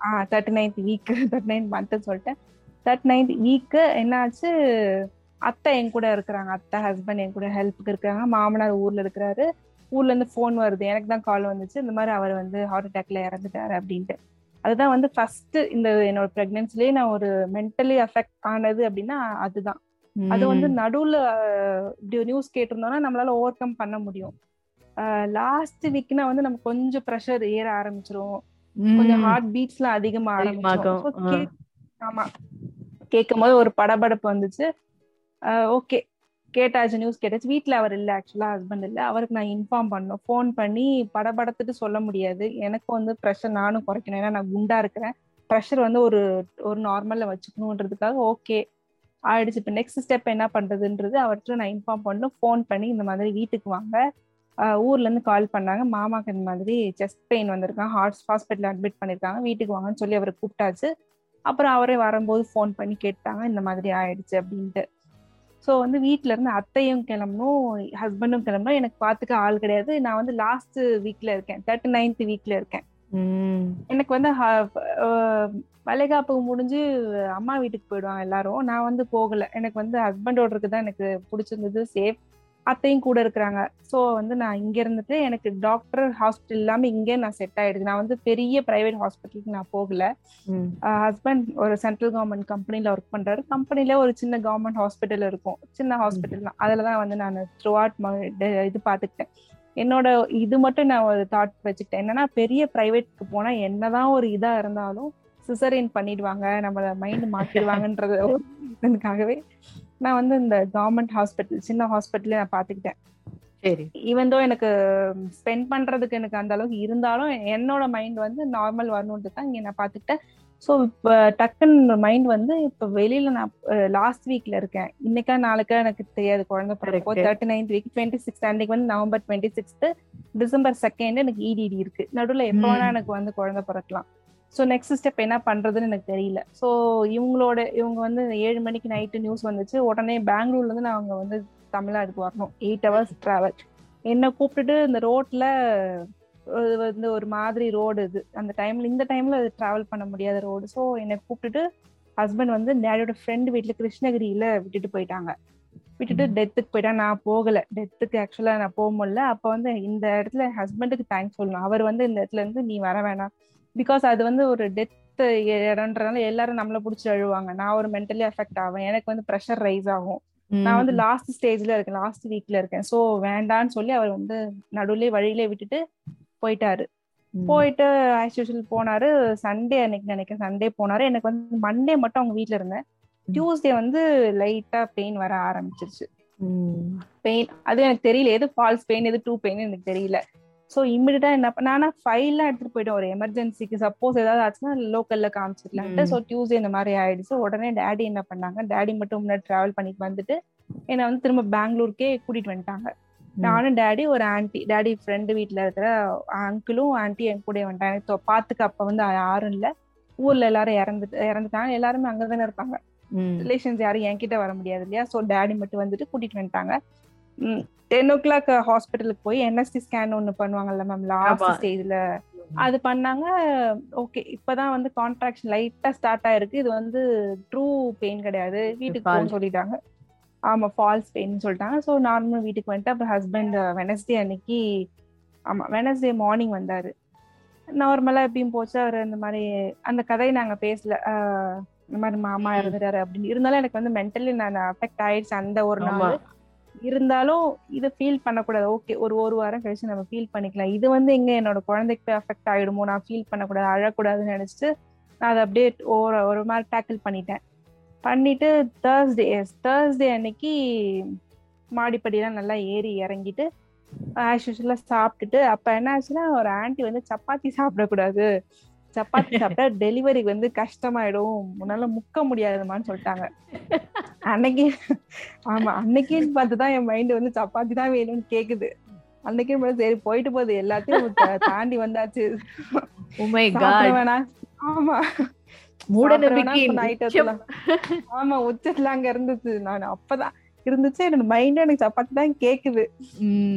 Speaker 2: ஆ thirty ninth week thirty ninth மந்த்னு சொல்லிட்டேன் தேர்ட்டி நைன்த் வீக்கு என்னாச்சு அத்தை என் கூட இருக்கிறாங்க. அத்தை ஹஸ்பண்ட் என் கூட ஹெல்ப்புக்கு இருக்கிறாங்க. மாமனார் ஊரில் இருக்கிறாரு. ஊர்லேருந்து ஃபோன் வருது. எனக்கு தான் கால் வந்துச்சு. இந்த மாதிரி அவர் வந்து ஹார்ட் அட்டாக்ல இறந்துட்டாரு அப்படின்ட்டு. அதுதான் வந்து ஃபர்ஸ்ட் இந்த என்னோட பிரெக்னன்சிலேயே நான் ஒரு மென்டலி அஃபெக்ட் ஆனது அப்படின்னா அதுதான். அது வந்து நடுவுல இப்படி நியூஸ் கேட்டிருந்தோம்னா நம்மளால ஓவர் கம் பண்ண முடியும். லாஸ்ட் வீக்னா வந்து நம்ம கொஞ்சம் ப்ரெஷர் ஏற ஆரம்பிச்சிரும். கொஞ்சம் ஹார்ட் பீட்ஸ்லாம் அதிகமா ஆரம்பிச்சிரும். ஆமா. கேட்கும் போது ஒரு படபடப்பு வந்துச்சு. ஓகே கேட்டாச்சு நியூஸ் கேட்டாச்சு. வீட்டில் அவர் இல்ல ஆக்சுவலா ஹஸ்பண்ட் இல்ல. அவருக்கு நான் இன்ஃபார்ம் பண்ணோம். ஃபோன் பண்ணி படபடத்துட்டு சொல்ல முடியாது. எனக்கு வந்து ப்ரெஷர் நானும் குறைக்கணும். ஏன்னா நான் குண்டா இருக்கிறேன். ப்ரெஷர் வந்து ஒரு ஒரு நார்மல்ல வச்சுக்கணுன்றதுக்காக ஓகே ஆயிடுச்சு. இப்போ நெக்ஸ்ட் ஸ்டெப் என்ன பண்றதுன்றது அவர்கிட்ட நான் இன்ஃபார்ம் பண்ணணும் ஃபோன் பண்ணி இந்த மாதிரி வீட்டுக்கு வாங்க. ஊர்லேருந்து ஊர்ல இருந்து கால் பண்ணாங்க. மாமாக்கு இந்த மாதிரி செஸ்ட் பெயின் வந்திருக்காங்க ஹார்ட் ஹாஸ்பிட்டல் அட்மிட் பண்ணிருக்காங்க. வீட்டுக்கு வாங்கன்னு சொல்லி அவரை கூப்பிட்டாச்சு. அப்புறம் அவரே வரும்போது ஃபோன் பண்ணி கேட்டாங்க. இந்த மாதிரி ஆயிடுச்சு அப்படின்ட்டு. ஸோ வந்து வீட்ல இருந்து அத்தையும் கிளம்பணும் ஹஸ்பண்டும் கிளம்பணும். எனக்கு பார்த்துக்க ஆள் கிடையாது. நான் வந்து லாஸ்ட் வீக்ல இருக்கேன். தேர்ட்டி நைன்த் வீக்ல இருக்கேன். எனக்கு வந்து வளைகாப்பு முடிஞ்சு அம்மா வீட்டுக்கு போயிடுவாங்க எல்லாரும். நான் வந்து போகல. எனக்கு வந்து ஹஸ்பண்டோட இருக்கு தான் எனக்கு பிடிச்சிருந்தது. சேஃப் அத்தையும் கூட இருக்கிறாங்க. ஸோ வந்து நான் இங்க இருந்துட்டு எனக்கு டாக்டர் ஹாஸ்பிட்டல் இல்லாம இங்கே நான் செட் ஆயிடுது. நான் வந்து பெரிய பிரைவேட் ஹாஸ்பிட்டலுக்கு நான் போகல. ஹஸ்பண்ட் ஒரு சென்ட்ரல் கவர்மெண்ட் கம்பெனில ஒர்க் பண்றாரு. கம்பெனில ஒரு சின்ன கவர்மெண்ட் ஹாஸ்பிட்டல் இருக்கும். சின்ன ஹாஸ்பிட்டல் தான். அதுல தான் வந்து நான் த்ரூ அவுட் இது பார்த்துக்கிட்டேன் என்னோட இது மட்டும் நான் ஒரு தாட் வச்சுக்கிட்டேன். என்னன்னா பெரிய பிரைவேட்க்கு போனா என்னதான் ஒரு இதா இருந்தாலும் சிசரின் பண்ணிடுவாங்க நம்மள மைண்ட் மாத்திடுவாங்கன்றது ஒரு இதுக்காகவே நான் வந்து இந்த கவர்மெண்ட் ஹாஸ்பிட்டல் சின்ன ஹாஸ்பிட்டலே நான் பாத்துக்கிட்டேன்
Speaker 1: சரி.
Speaker 2: ஈவன் தோ எனக்கு ஸ்பெண்ட் பண்றதுக்கு எனக்கு அந்த அளவுக்கு இருந்தாலும் என்னோட மைண்ட் வந்து நார்மல் வரணுன்ட்டு தான் இங்க நான் பாத்துக்கிட்டேன் ஸோ இப்போ டக்குன்னு மைண்ட் வந்து இப்போ வெளியில நான் லாஸ்ட் வீக்ல இருக்கேன். இன்னைக்கா நாளைக்கா எனக்கு தெரியாது. குழந்தை பிறப்போ. Thirty ninth week twenty six அன்னைக்கு வந்து November twenty sixth December second எனக்கு இடிடி இருக்கு. நடுவில் எப்போ. வேணா எனக்கு வந்து குழந்தை பிறக்கலாம். ஸோ நெக்ஸ்ட் ஸ்டெப் என்ன பண்றதுன்னு எனக்கு தெரியல. ஸோ இவங்களோட இவங்க வந்து ஏழு மணிக்கு நைட்டு நியூஸ் வந்துச்சு. உடனே பெங்களூர்ல இருந்து நான் அவங்க வந்து தமிழ்நாடுக்கு வரணும். எயிட் ஹவர்ஸ் டிராவல் என்னை கூப்பிட்டுட்டு இந்த ரோட்ல அது வந்து ஒரு மாதிரி ரோடு இது. அந்த டைம்ல இந்த டைம்ல அது டிராவல் பண்ண முடியாத ரோடு ஸோ என்னை கூப்பிட்டுட்டு ஹஸ்பண்ட் வந்து டேடியோட ஃப்ரெண்ட் வீட்டுல கிருஷ்ணகிரியில விட்டுட்டு போயிட்டாங்க. விட்டுட்டு. டெத்துக்கு போயிட்டா நான் போகல. டெத்துக்கு ஆக்சுவலா நான் போக முடியல. அப்ப வந்து இந்த இடத்துல ஹஸ்பண்டுக்கு தேங்க்ஸ் சொல்லணும் அவர் வந்து இந்த இடத்துல இருந்து நீ வர வேணாம். பிகாஸ் அது வந்து ஒரு டெத் இடம்ன்றதுனால எல்லாரும் நம்மள புடிச்சு அழுவாங்க. நான் ஒரு மென்டலி அஃபெக்ட் ஆவேன். எனக்கு வந்து ப்ரெஷர் ரைஸ் ஆகும். நான் வந்து லாஸ்ட் ஸ்டேஜ்ல இருக்கேன். லாஸ்ட் வீக்ல இருக்கேன். சோ வேண்டான்னு சொல்லி அவர் வந்து நடுவுலயே வழியிலே விட்டுட்டு போயிட்டாரு. போயிட்டு ஆஸ் யூஷுவல் போனாரு. சண்டே அன்னைக்கு நினைக்கிறேன். சண்டே போனாரு. எனக்கு வந்து மண்டே மட்டும் அவங்க வீட்ல இருந்தேன். டியூஸ்டே வந்து லைட்டா பெயின் வர ஆரம்பிச்சிருச்சு. பெயின் அது எனக்கு தெரியல. எது ஃபால்ஸ் பெயின் எது டூ பெயின் எனக்கு தெரியல. ஸோ இம்மிடியா என்ன பண்ண நானா ஃபைல்லாம் எடுத்துட்டு போயிட்டேன். ஒரு எமர்ஜென்சிக்கு சப்போஸ் ஏதாவது ஆச்சுன்னா லோக்கல்ல காமிச்சிக்கலான்ட்டு
Speaker 1: ம்.
Speaker 2: ஸோ டியூஸ்டே இந்த மாதிரி ஆயிடுச்சு. உடனே டேடி என்ன பண்ணாங்க? டேடி மட்டும் முன்னாடி டிராவல் பண்ணிட்டு வந்துட்டு என்னை வந்து திரும்ப பெங்களூருக்கே கூட்டிட்டு வந்துட்டாங்க. நானும் டேடி ஒரு ஆன்ட்டி டேடி ஃப்ரெண்டு வீட்ல இருக்கிற அங்கிளும் ஆன்ட்டி என் கூட வந்துட்டாங்க. பாத்துக்க அப்ப வந்து யாரும் இல்ல. ஊர்ல எல்லாரும் இறந்துட்டு இறந்துட்டாங்க. எல்லாருமே அங்கதானே இருப்பாங்க. ரிலேஷன்ஸ் யாரும் என்கிட்ட வர முடியாது இல்லையா? ஸோ டேடி மட்டும் வந்துட்டு கூட்டிட்டு வந்துட்டாங்க. டென் ஓ கிளாக் ஹாஸ்பிட்டலுக்கு போய் என்எஸ்டி ஸ்கேன் ஒன்று பண்ணுவாங்கல்ல மேம் லாஸ்ட். ஸ்டேஜ்ல அது பண்ணாங்க ஓகே இப்பதான் வந்து கான்ட்ராக்ஷன் லைட்டா ஸ்டார்ட் ஆயிருக்கு. இது வந்து ட்ரூ பெயின் கிடையாது. வீட்டுக்கு. போன்னு சொல்லிட்டாங்க. ஆமா ஃபால்ஸ் பெயின் சொல்லிட்டாங்க. ஸோ நார்மல் வீட்டுக்கு வந்துட்டு அப்புறம் ஹஸ்பண்ட் வெனஸ்டே அன்னைக்கு ஆமா வெனஸ்டே மார்னிங் வந்தாரு. நார்மலா எப்பயும் போச்சு. அவர் இந்த மாதிரி அந்த கதையை நாங்க பேசல. இந்த மாதிரி மாமா. இறந்துட்டாரு அப்படின்னு. இருந்தாலும் எனக்கு வந்து மென்டலி நான் அஃபெக்ட் ஆயிடுச்சு அந்த ஒரு நாள். இருந்தாலும் இதை ஃபீல் பண்ணக்கூடாது. ஓகே ஒரு ஒரு வாரம் கழிச்சு நம்ம ஃபீல் பண்ணிக்கலாம். இது வந்து எங்க என்னோட குழந்தைக்கு போய் அஃபெக்ட் ஆயிடுமோ? நான் ஃபீல் பண்ணக்கூடாது அழக்கூடாதுன்னு நினைச்சிட்டு நான் அதை அப்படியே ஒரு ஒரு மாதிரி டேக்கிள் பண்ணிட்டேன். பண்ணிட்டு தேர்ஸ்டே தேர்ஸ்டே அன்னைக்கு மாடிப்படியெல்லாம் நல்லா ஏறி இறங்கிட்டு ஆஸ் யூஸ்வலாக சாப்பிட்டுட்டு அப்போ என்ன ஆச்சுன்னா ஒரு ஆண்டி வந்து சப்பாத்தி சாப்பிடக்கூடாது. சப்பாத்தி சாப்பிட்டா டெலிவரிக்கு வந்து கஷ்டமாயிடும். முன்னால முக்க முடியாதுமான்னு சொல்லிட்டாங்க. அன்னைக்கு ஆமா அன்னைக்குன்னு பார்த்துதான் என் மைண்ட் வந்து சப்பாத்தி தான் வேணும்னு கேக்குது. அன்னைக்கு மட்டும் சரி போயிட்டு போகுது. எல்லாத்தையும் தாண்டி வந்தாச்சு.
Speaker 1: காட்
Speaker 2: வேணாம் ஆமா.
Speaker 1: மூட.
Speaker 2: ஐட்டத்துல ஆமா உச்சத்துல அங்க இருந்துச்சு. நான் அப்பதான் இருந்துச்சு. என்னோட மைண்ட் எனக்கு சப்பாத்தி தான் கேக்குது.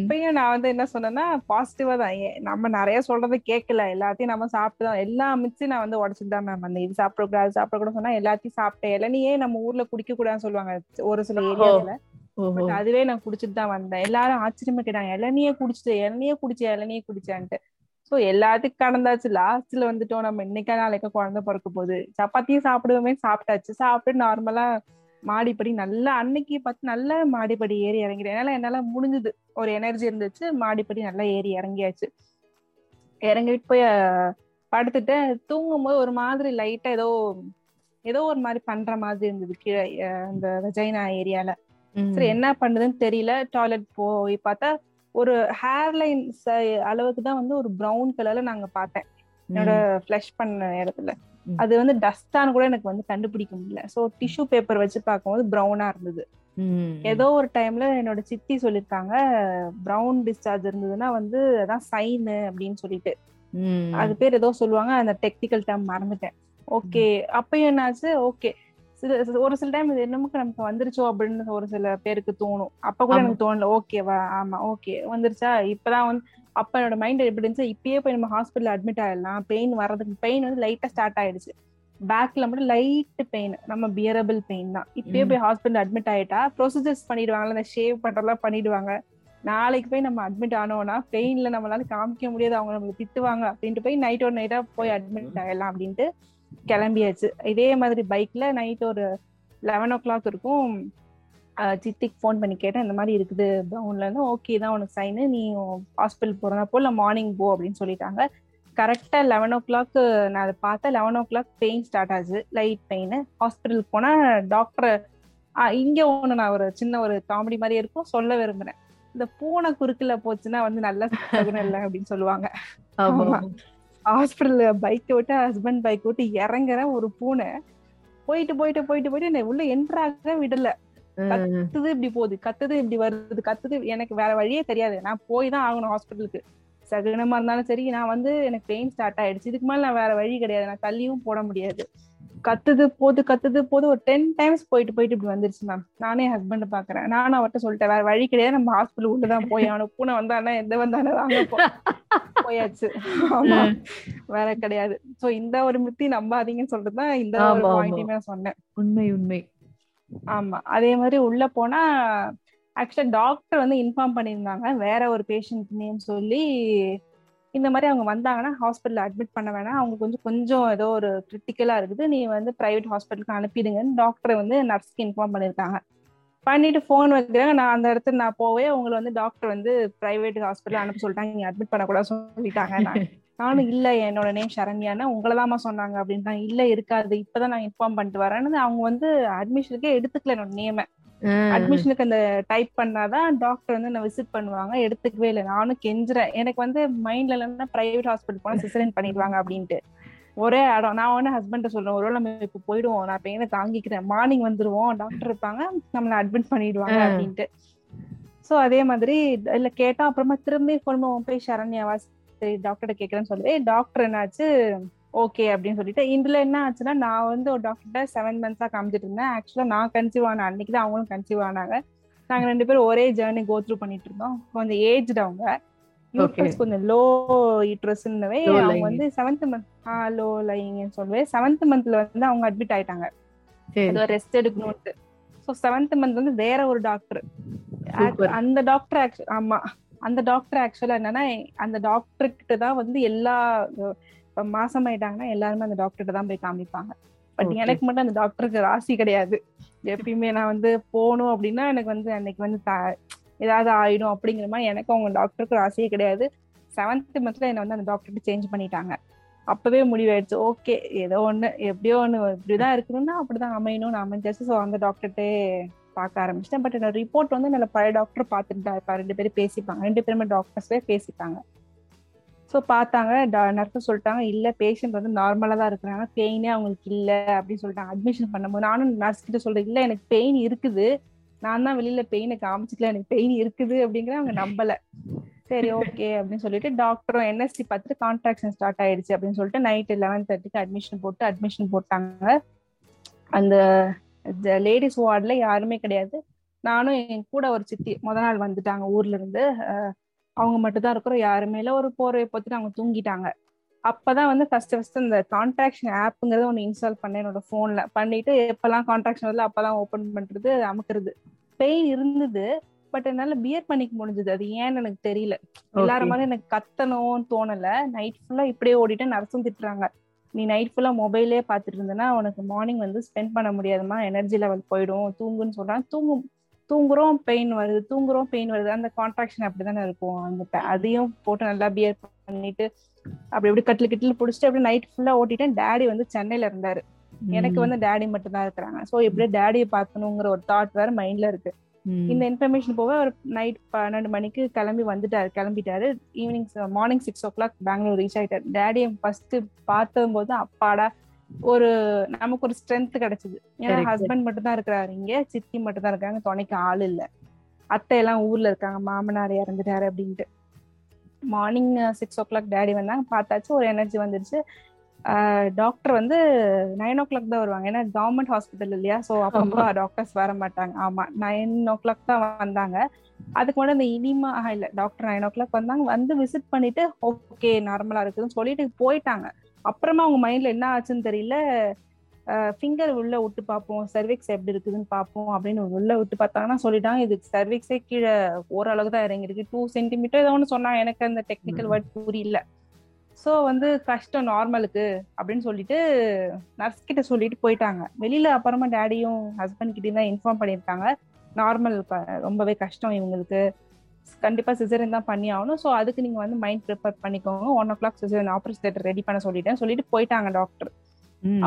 Speaker 2: இப்பயும் நான் வந்து என்ன சொன்னேன்னா பாசிட்டிவா தான். நம்ம நிறைய சொல்றதை கேட்கல எல்லாத்தையும் நம்ம சாப்பிட்டு தான் எல்லா மிச்சு நான் வந்து உடச்சிட்டு தான் மேம் அந்த இது சாப்பிடக்கூடாது சாப்பிடக்கூடாது சொன்னா எல்லாத்தையும் சாப்பிட்டேன். இளநியே நம்ம ஊர்ல குடிக்க கூடாதுன்னு சொல்லுவாங்க. ஒரு சில. ஏரியால. பட் அதுவே நான் குடிச்சிட்டு தான் வந்தேன். எல்லாரும் ஆச்சரியமா கேட்டாங்க இளநியே குடிச்சிட்டு இளநியே குடிச்ச இளநியே குடிச்சான்ட்டு சோ எல்லாத்துக்கும் கடந்தாச்சு. லாஸ்ட்ல வந்துட்டோம் நம்ம. இன்னைக்கா நாளைக்கா குழந்தை பிறக்க போகுது. சப்பாத்தியும் சாப்பிடுவோமே சாப்பிட்டாச்சு. சாப்பிட்டு நார்மலா மாடிப்படி நல்லா அன்னைக்கு பார்த்து நல்லா மாடிப்படி ஏறி இறங்கிட்டேன். என்னால என்னால முடிஞ்சது. ஒரு எனர்ஜி இருந்துச்சு மாடிப்படி நல்லா ஏறி இறங்கியாச்சு. இறங்கிட்டு போய் படுத்துட்டேன். தூங்கும் போது ஒரு மாதிரி லைட்டா ஏதோ ஏதோ ஒரு மாதிரி பண்ற மாதிரி இருந்தது கீழே அந்த வெஜைனா ஏரியால. சரி என்ன பண்ணுதுன்னு தெரியல. டாய்லெட் போய் பார்த்தா ஒரு ஹேர்லைன் அளவுக்கு தான் வந்து ஒரு ப்ரௌன் கலர்ல நாங்க பார்த்தேன். என்னோட ஃபிளஷ் பண்ண இடத்துல. அது வந்து டஸ்டான்னு கூட எனக்கு வந்து கண்டுபிடிக்க முடியல. சோ டிஷ்யூ பேப்பர் வச்சு பார்க்கும்போது ப்ரௌனா இருந்தது. ஏதோ ஒரு டைம்ல என்னோட சித்தி சொல்லிருக்காங்க ப்ரௌன் டிஸ்சார்ஜ் இருந்ததுன்னா வந்து அதான் சைனு அப்படின்னு சொல்லிட்டு. அது பேர் ஏதோ சொல்லுவாங்க அந்த டெக்னிக்கல் டேர்ம் மறந்துட்டேன். ஓகே அப்பயும் என்னாச்சு? ஓகே சில ஒரு சில டைம் இது என்னமோ நமக்கு வந்துருச்சோ அப்படின்னு ஒரு சில பேருக்கு தோணும். அப்ப கூட. எனக்கு தோணல. ஓகேவா ஆமா ஓகே வந்துருச்சா? இப்பதான் வந்து அப்ப என்னோட மைண்ட் எப்படி இருந்துச்சு? இப்பயே போய் நம்ம ஹாஸ்பிட்டல் அட்மிட் ஆயிடலாம். பெயின் வர்றதுக்கு பெயின் வந்து லைட்டா ஸ்டார்ட் ஆயிடுச்சு. பேக்ல மட்டும் லைட் பெயின் நம்ம பியரபிள் பெயின் தான். இப்பயே. போய் ஹாஸ்பிட்டல் அட்மிட் ஆயிட்டா ப்ரொசீஜர்ஸ் பண்ணிடுவாங்கல்ல அந்த ஷேவ் பண்றதெல்லாம் பண்ணிடுவாங்க. நாளைக்கு போய் நம்ம அட்மிட் ஆனோம்னா பெயின்ல நம்மளால காமிக்க முடியாது. அவங்க நம்மள திட்டுவாங்க அப்படின்ட்டு போய் நைட் ஒரு நைட்டா போய் அட்மிட் ஆயிடலாம் அப்படின்ட்டு கிளம்பியாச்சு. இதே மாதிரி பைக்ல நைட் ஒரு லெவன் ஓ கிளாக் இருக்கும் சித்திக்கு ஃபோன் பண்ணி கேட்டேன் இந்த மாதிரி இருக்குது ப்ரௌன்ல இருந்து ஓகே தான் உனக்கு சைனு நீ ஹாஸ்பிட்டல் போறதா போல மார்னிங் போ அப்படின்னு சொல்லிட்டாங்க. கரெக்டா லெவன் ஓ கிளாக் நான் அதை பார்த்தேன். Eleven o'clock pain start ஆச்சு லைட் பெயின் ஹாஸ்பிட்டலுக்கு போனா டாக்டர் இங்க ஒண்ணு நான் ஒரு சின்ன ஒரு காமெடி மாதிரி இருக்கும் சொல்ல விரும்புறேன். இந்த பூனை குறுக்குல போச்சுன்னா வந்து நல்ல இல்லை அப்படின்னு சொல்லுவாங்க. ஹாஸ்பிட்டல்ல பைக் விட்டு ஹஸ்பண்ட் பைக் விட்டு இறங்குறேன் ஒரு பூனை. போயிட்டு போயிட்டு போயிட்டு போயிட்டு என்னை உள்ள என்ட்ராக விடல. கத்துது இப்படி போகுது கத்துது இப்படி வருது கத்துது. எனக்கு வேற வழியே தெரியாது. நான் போய் தான் ஆகணும் ஹாஸ்பிட்டலுக்கு சகுனமா இருந்தாலும் சரி நான் வந்து எனக்கு பெயின் ஸ்டார்ட் ஆயிடுச்சு. இதுக்கு மேல நான் வேற வழி கிடையாது. நான் தள்ளியும் போட முடியாது. கத்துது போது கத்துது போது ஒரு டென் டைம்ஸ் போயிட்டு போயிட்டு இப்படி வந்துருச்சு மேம் நானே ஹஸ்பண்ட் பாக்குறேன். நானும் அவர்கிட்ட சொல்லிட்டேன் வேற வழி கிடையாது நம்ம ஹாஸ்பிட்டல் உள்ளதான் போய் அவனுக்கு பூனை வந்தானே எந்த வந்தானே வாங்க போயாச்சு. ஆமா. வேற கிடையாது. சோ இந்த ஒரு மித்தி நம்பாதீங்கன்னு சொல்றதுதான் இந்த ஒரு பாயிண்டையுமே சொன்னேன்.
Speaker 1: உண்மை உண்மை.
Speaker 2: ஆமா. அதே மாதிரி உள்ள போனா ஆக்சுவலா டாக்டர் வந்து இன்ஃபார்ம் பண்ணியிருந்தாங்க. வேற ஒரு பேஷண்ட் நேம் சொல்லி இந்த மாதிரி அவங்க வந்தாங்கன்னா ஹாஸ்பிட்டல் அட்மிட் பண்ண வேணாம். அவங்க கொஞ்சம் கொஞ்சம் ஏதோ ஒரு கிரிட்டிக்கலா இருக்குது. நீ வந்து பிரைவேட் ஹாஸ்பிட்டலுக்கு அனுப்பிடுங்கன்னு டாக்டரை வந்து நர்ஸ்க்கு இன்ஃபார்ம் பண்ணியிருக்காங்க பண்ணிட்டு ஃபோன் வைக்கிறாங்க. நான் அந்த இடத்துல நான் போவே உங்களை வந்து டாக்டர் வந்து பிரைவேட் ஹாஸ்பிட்டல் அனுப்ப சொல்லிட்டாங்க. நீங்க அட்மிட் பண்ணக்கூடாது சொல்லிட்டாங்க. நானும் இல்ல என்னோட நேம் சரண்யானா உங்களதாமா சொன்னாங்க அப்படின்ட்டாங்க இல்ல இருக்காது. இப்பதான் நான் இன்ஃபார்ம் பண்ணிட்டு வரேன்னு அவங்க வந்து அட்மிஷனுக்கே எடுத்துக்கல என்னோட நேமை அட்மிஷனுக்கு அந்த டைப் பண்ணாதான் டாக்டர் வந்து நான் விசிட் பண்ணுவாங்க. எடுத்துக்கவே இல்லை. நானும் கெஞ்சுறேன். எனக்கு வந்து மைண்ட்ல இல்லைன்னா பிரைவேட் ஹாஸ்பிட்டல் போனா சிசரின் பண்ணிடுவாங்க அப்படின்ட்டு. ஒரே இடம் நான் வந்து ஹஸ்பண்ட் சொல்றேன் ஒருவேளை நம்ம இப்ப போயிடுவோம். நான் பெயினை தாங்கிக்கிறேன்? மார்னிங் வந்துருவோம். டாக்டர் இருப்பாங்க. நம்மள அட்மிட் பண்ணிடுவாங்க அப்படின்ட்டு. சோ அதே மாதிரி இல்ல கேட்டா அப்புறமா திரும்பி கொண்டு போய் சரண்யாவா சரி டாக்டர்கிட்ட கேட்கறேன்னு சொல்லுவேன். டாக்டர் என்னாச்சு? ஓகே அப்படின்னு சொல்லிட்டு இதுல என்ன ஆச்சுன்னா நான் வந்து ஒரு டாக்டர்கிட்ட செவன் மந்த்ஸா காமிச்சிட்டு இருந்தேன். ஆக்சுவலா நான் கன்சீவ் ஆன அன்னைக்கு தான் அவங்களும் கன்சீவ் ஆனாங்க. நாங்க ரெண்டு பேரும் ஒரே ஜேர்னி கோ த்ரூ பண்ணிட்டு இருந்தோம். கொஞ்சம் ஏஜ்டு அவங்க. யூட்ரஸ் கொஞ்சம் லோ யூட்ரஸ்ன்னவே அவங்க வந்து செவன்த் மந்த் ஆ லோ லைங்கன்னு சொல்லுவேன் செவன்த் மந்த்ல வந்து அவங்க அட்மிட் ஆயிட்டாங்க. ரெஸ்ட் எடுக்கணும்ட்டு ஸோ செவன்த் மந்த் வந்து வேற ஒரு டாக்டர் அந்த டாக்டர் ஆமா. அந்த டாக்டர் ஆக்சுவலா என்னன்னா அந்த டாக்டர் கிட்ட தான் வந்து எல்லா இப்ப மாசம் ஆயிட்டாங்கன்னா எல்லாருமே அந்த டாக்டர்கிட்ட தான் போய் காமிப்பாங்க. பட் எனக்கு மட்டும் அந்த டாக்டருக்கு ராசி கிடையாது. எப்பயுமே நான் வந்து போகணும் அப்படின்னா எனக்கு வந்து அன்னைக்கு வந்து ஏதாவது ஆயிடும் அப்படிங்கிற மாதிரி எனக்கு அவங்க டாக்டருக்கு ராசியே கிடையாது. செவன்த் மந்த்ல என்ன வந்து அந்த டாக்டர்கிட்ட சேஞ்ச் பண்ணிட்டாங்க. அப்பவே முடிவாயிடுச்சு. ஓகே ஏதோ ஒண்ணு எப்படியோ ஒண்ணு இப்படிதான் இருக்கணும்னா அப்படிதான் அமையணும்னு அமைஞ்சாச்சு ஸோ அந்த டாக்டர்கிட்டே பார்க்க ஆரம்பிச்சிட்டேன். பட் என்னோட ரிப்போர்ட் வந்து நல்ல பழைய டாக்டர் பார்த்துட்டு தான் இருப்பா ரெண்டு பேரும் பேசிப்பாங்க. ரெண்டு பேருமே டாக்டர்ஸே பேசிப்பாங்க. ஸோ பார்த்தாங்க நர்ஸும் சொல்லிட்டாங்க இல்லை பேஷண்ட் வந்து நார்மலாக தான் இருக்கிறாங்க பெயினே அவங்களுக்கு இல்லை அப்படின்னு சொல்லிட்டாங்க. அட்மிஷன் பண்ணும்போது நானும் நர்ஸ் கிட்ட சொல்கிறேன் இல்லை எனக்கு பெயின் இருக்குது. நான் தான் வெளியில் பெயினை காமிச்சிக்கல எனக்கு பெயின் இருக்குது அப்படிங்கிற அவங்க நம்பலை. சரி ஓகே அப்படின்னு சொல்லிட்டு டாக்டரும் என்எஸ்சி பார்த்துட்டு கான்ட்ராக்ஷன் ஸ்டார்ட் ஆயிடுச்சு அப்படின்னு சொல்லிட்டு நைட் லெவன் தேர்ட்டிக்கு அட்மிஷன் போட்டு அட்மிஷன் போட்டாங்க. அந்த லேடிஸ் வார்டில் யாருமே கிடையாது. நானும் என் கூட ஒரு சித்தி முத நாள் வந்துட்டாங்க ஊர்ல இருந்து. அவங்க மட்டும் தான் இருக்கிறோம். யாருமே இல்லை. ஒரு போர்வை பார்த்துட்டு அவங்க தூங்கிட்டாங்க. அப்பதான் வந்து ஃபர்ஸ்ட் ஃபர்ஸ்ட் இந்த கான்ட்ராக்ஷன் ஆப்புங்கிறத ஒன்று இன்ஸ்டால் பண்ணேன் என்னோட ஃபோன்ல பண்ணிட்டு எப்பெல்லாம் கான்ட்ராக்ஷன் வரல அப்பதான் ஓப்பன் பண்றது அமுக்குறது. பெயின் இருந்தது. பட் என்னால பியர் பண்ணிக்க முடிஞ்சது. அது ஏன்னு எனக்கு தெரியல. எல்லாரும் மாதிரி எனக்கு கத்தணும்னு தோணல. நைட் ஃபுல்லா இப்படியே ஓடிட்டு நர்ஸும் திட்டுறாங்க. நீ நைட் ஃபுல்லா மொபைலே பார்த்துட்டு இருந்தனா உனக்கு மார்னிங் வந்து ஸ்பெண்ட் பண்ண முடியாதுமா எனர்ஜி லெவல் போயிடும். தூங்குன்னு சொல்றாங்க. தூங்கும். தூங்குறோம் பெயின் வருது தூங்குறோம் பெயின் வருது. அந்த கான்ட்ராக்ஷன் அப்படிதானே இருக்கும். அந்த அதையும் போட்டு நல்லா பியர் பண்ணிட்டு அப்படி எப்படி கட்டில் கிட்டில் பிடிச்சிட்டு அப்படியே நைட் ஃபுல்லா ஓட்டிட்டேன் டேடி வந்து சென்னையில இருந்தாரு. எனக்கு வந்து டேடி மட்டும் தான் இருக்கிறாங்க. சோ எப்படியே டேடியை பார்க்கணுங்கிற ஒரு தாட் வேற மைண்ட்ல இருக்கு. இந்த இன்ஃபர்மேஷன் போக ஒரு நைட் பன்னெண்டு மணிக்கு கிளம்பி வந்துட்டாரு கிளம்பிட்டாரு. Evening morning six o'clock Bangalore reach ஆயிட்டாரு. டேடியை ஃபர்ஸ்ட் பார்த்ததும் போது அப்பாடா ஒரு நமக்கு ஒரு ஸ்ட்ரென்த் கிடைச்சது. ஏன்னா ஹஸ்பண்ட் மட்டும் தான் இருக்கிறாரு இங்க சித்தி மட்டும் தான் இருக்காங்க துணைக்கு ஆள் இல்ல. அத்தை எல்லாம் ஊர்ல இருக்காங்க மாமனார் இறந்துட்டாரு அப்படின்ட்டு. Morning six o'clock daddy வந்தாங்க பார்த்தாச்சு ஒரு எனர்ஜி வந்துருச்சு. டாக்டர் வந்து நைன் ஓ கிளாக் தான் வருவாங்க. ஏன்னா கவர்மெண்ட் ஹாஸ்பிட்டல் இல்லையா? ஸோ அப்பப்போ டாக்டர்ஸ் வர மாட்டாங்க. ஆமா நைன் ஓ கிளாக் தான் வந்தாங்க. அதுக்கு முன்னாடி இந்த இனிமா இல்ல டாக்டர் நைன் ஓ கிளாக் வந்தாங்க. வந்து விசிட் பண்ணிட்டு ஓகே நார்மலா இருக்குதுன்னு சொல்லிட்டு போயிட்டாங்க. அப்புறமா அவங்க மைண்ட்ல என்ன ஆச்சுன்னு தெரியல. ஃபிங்கர் உள்ள விட்டு பார்ப்போம். சர்விக்ஸ் எப்படி இருக்குதுன்னு பார்ப்போம் அப்படின்னு உள்ள விட்டு பார்த்தாங்கன்னா சொல்லிட்டாங்க. இது சர்விக்ஸே கீழே ஓரளவுக்கு தான் இறங்கிருக்கு டூ சென்டிமீட்டர் ஏதோ ஒன்று சொன்னாங்க. எனக்கு அந்த டெக்னிக்கல் வேர்ட் புரியல. ஸோ வந்து கஷ்டம் நார்மலுக்கு அப்படின்னு சொல்லிட்டு நர்ஸ் கிட்ட சொல்லிட்டு போயிட்டாங்க. வெளியில அப்புறமா டேடியும் ஹஸ்பண்ட் கிட்டயும் தான் இன்ஃபார்ம் பண்ணியிருக்காங்க. நார்மல் ரொம்பவே கஷ்டம் இவங்களுக்கு. கண்டிப்பா சிசரின் தான் பண்ணி ஆகணும். ஸோ அதுக்கு நீங்க வந்து மைண்ட் ப்ரிப்பேர் பண்ணிக்கோங்க. One o'clock caesarean operation theatre ready பண்ண சொல்லிட்டேன். சொல்லிட்டு போயிட்டாங்க டாக்டர்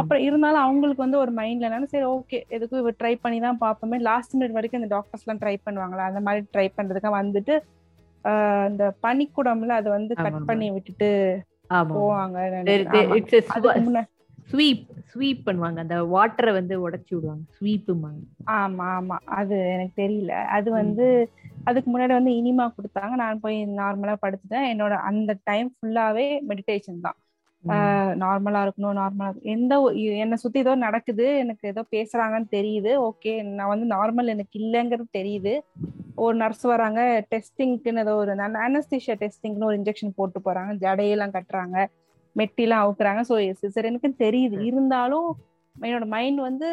Speaker 2: அப்புறம் இருந்தாலும் அவங்களுக்கு வந்து ஒரு மைண்ட்ல என்னன்னா சரி ஓகே எதுக்கும் ட்ரை பண்ணி தான் பார்ப்போமே? லாஸ்ட் மினிட் வரைக்கும் இந்த டாக்டர்ஸ் எல்லாம் ட்ரை பண்ணுவாங்களா? அந்த மாதிரி ட்ரை பண்றதுக்காக வந்துட்டு இந்த பனிக்குடம்ல அதை வந்து கட் பண்ணி விட்டுட்டு போவாங்க.
Speaker 1: ஸ்வீப் ஸ்வீப் பண்ணுவாங்க. அந்த வாட்டரை வந்து உடைச்சு விடுவாங்க. ஸ்வீப்புமாங்க
Speaker 2: ஆமா ஆமா. அது எனக்கு தெரியல. அது வந்து அதுக்கு முன்னாடி வந்து இனிமா கொடுத்தாங்க. நான் போய் நார்மலா படுத்துட்டேன். என்னோட அந்த டைம் ஃபுல்லாவே மெடிடேஷன் தான். நார்மலா இருக்கணும் நார்மலா எந்த என்னை சுத்தி ஏதோ நடக்குது. எனக்கு ஏதோ பேசுறாங்கன்னு தெரியுது. ஓகே நான் வந்து நார்மல் எனக்கு இல்லைங்கிறது தெரியுது. ஒரு நர்ஸ் வராங்க டெஸ்டிங்க்குன்னு ஏதோ ஒரு அனஸ்தீஷியா டெஸ்டிங்னு ஒரு இன்ஜெக்ஷன் போட்டு போறாங்க. ஜடையெல்லாம் கட்டுறாங்க. மெட்டிலாம் அவுக்குறாங்க. ஸோ சிசரனுக்கு தெரியுது. இருந்தாலும் என்னோட மைண்ட் வந்து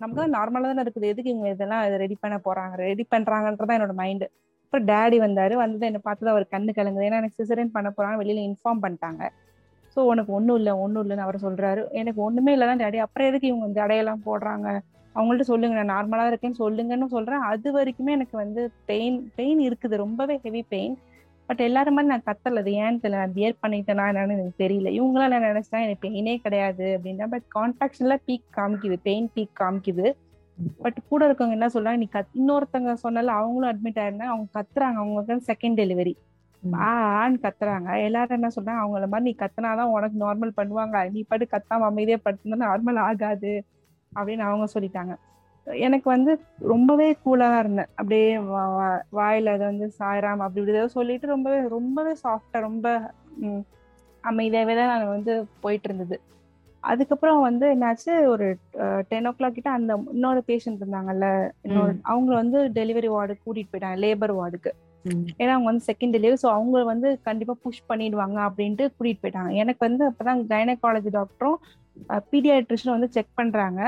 Speaker 2: நமக்கு தான் நார்மலா தானே இருக்குது. எதுக்கு இவங்க இதெல்லாம் ரெடி பண்ண போறாங்க? ரெடி பண்றாங்கன்றதான் என்னோட மைண்டு அப்புறம் டேடி வந்தாரு. வந்தது என்னை பார்த்து அவர் கண்ணு கலங்குது. ஏன்னா எனக்கு சிசரன் பண்ண போறாங்க. வெளியில இன்ஃபார்ம் பண்ணிட்டாங்க. ஸோ உனக்கு ஒன்றும் இல்லை ஒன்றும் இல்லைன்னு அவர் சொல்றாரு. எனக்கு ஒண்ணுமே இல்லை தான் டேடி அப்புறம் எதுக்கு இவங்க ஜடையெல்லாம் போடுறாங்க? அவங்கள்ட்ட சொல்லுங்க நான் நார்மலா இருக்கேன்னு சொல்லுங்கன்னு சொல்றேன். அது வரைக்குமே எனக்கு வந்து பெயின் பெயின் இருக்குது. ரொம்பவே ஹெவி பெயின் பட் எல்லாரும் மாதிரி நான் கத்தல அது ஏன்னு தெரியல நான் பியர் பண்ணிட்டேனா என்னன்னு எனக்கு தெரியல. இவங்களாம் நான் நினைச்சேன் எனக்கு பெயினே கிடையாது அப்படின்னா பட் கான்ட்ராக்ஷன்ல பீக் காமிக்குது. பெயின் பீக் காமிக்குது. பட் கூட இருக்கவங்க என்ன சொல்றாங்க நீ கத் இன்னொருத்தவங்க சொன்னால அவங்களும் அட்மிட் ஆயிருந்தாங்க அவங்க கத்துறாங்க. அவங்களுக்கு செகண்ட் டெலிவரி ஆன்னு கத்துறாங்க. எல்லாரும் என்ன சொல்றாங்க அவங்கள மாதிரி நீ கத்துனாதான் உனக்கு நார்மல் பண்ணுவாங்க. நீ பாட்டு கத்தாம அமைதியே படுத்துனா நார்மல் ஆகாது. அப்படின்னு அவங்க சொல்லிட்டாங்க. எனக்கு வந்து ரொம்பவே கூலா தான் இருந்தேன். அப்படியே வாயில அதை வந்து சாயராம் அப்படி இப்படி ஏதோ சொல்லிட்டு ரொம்பவே ரொம்பவே சாஃப்டா ரொம்ப ம், அமைதியாவே தான் நான் வந்து போயிட்டு இருந்தது. அதுக்கப்புறம் வந்து என்னாச்சு ஒரு டென் ஓ கிளாக் கிட்ட அந்த இன்னொரு பேஷண்ட் இருந்தாங்கல்ல இன்னொரு அவங்க வந்து டெலிவரி வார்டு கூட்டிட்டு போயிட்டாங்க லேபர் வார்டுக்கு ஏன்னா அவங்க வந்து செகண்ட் டெலிவரி ஸோ அவங்க வந்து கண்டிப்பா புஷ் பண்ணிடுவாங்க அப்படின்ட்டு கூட்டிட்டு போயிட்டாங்க. எனக்கு வந்து அப்பதான் கைனகாலஜி டாக்டரும் பீடியாட்ரிஷனும் வந்து செக் பண்றாங்க.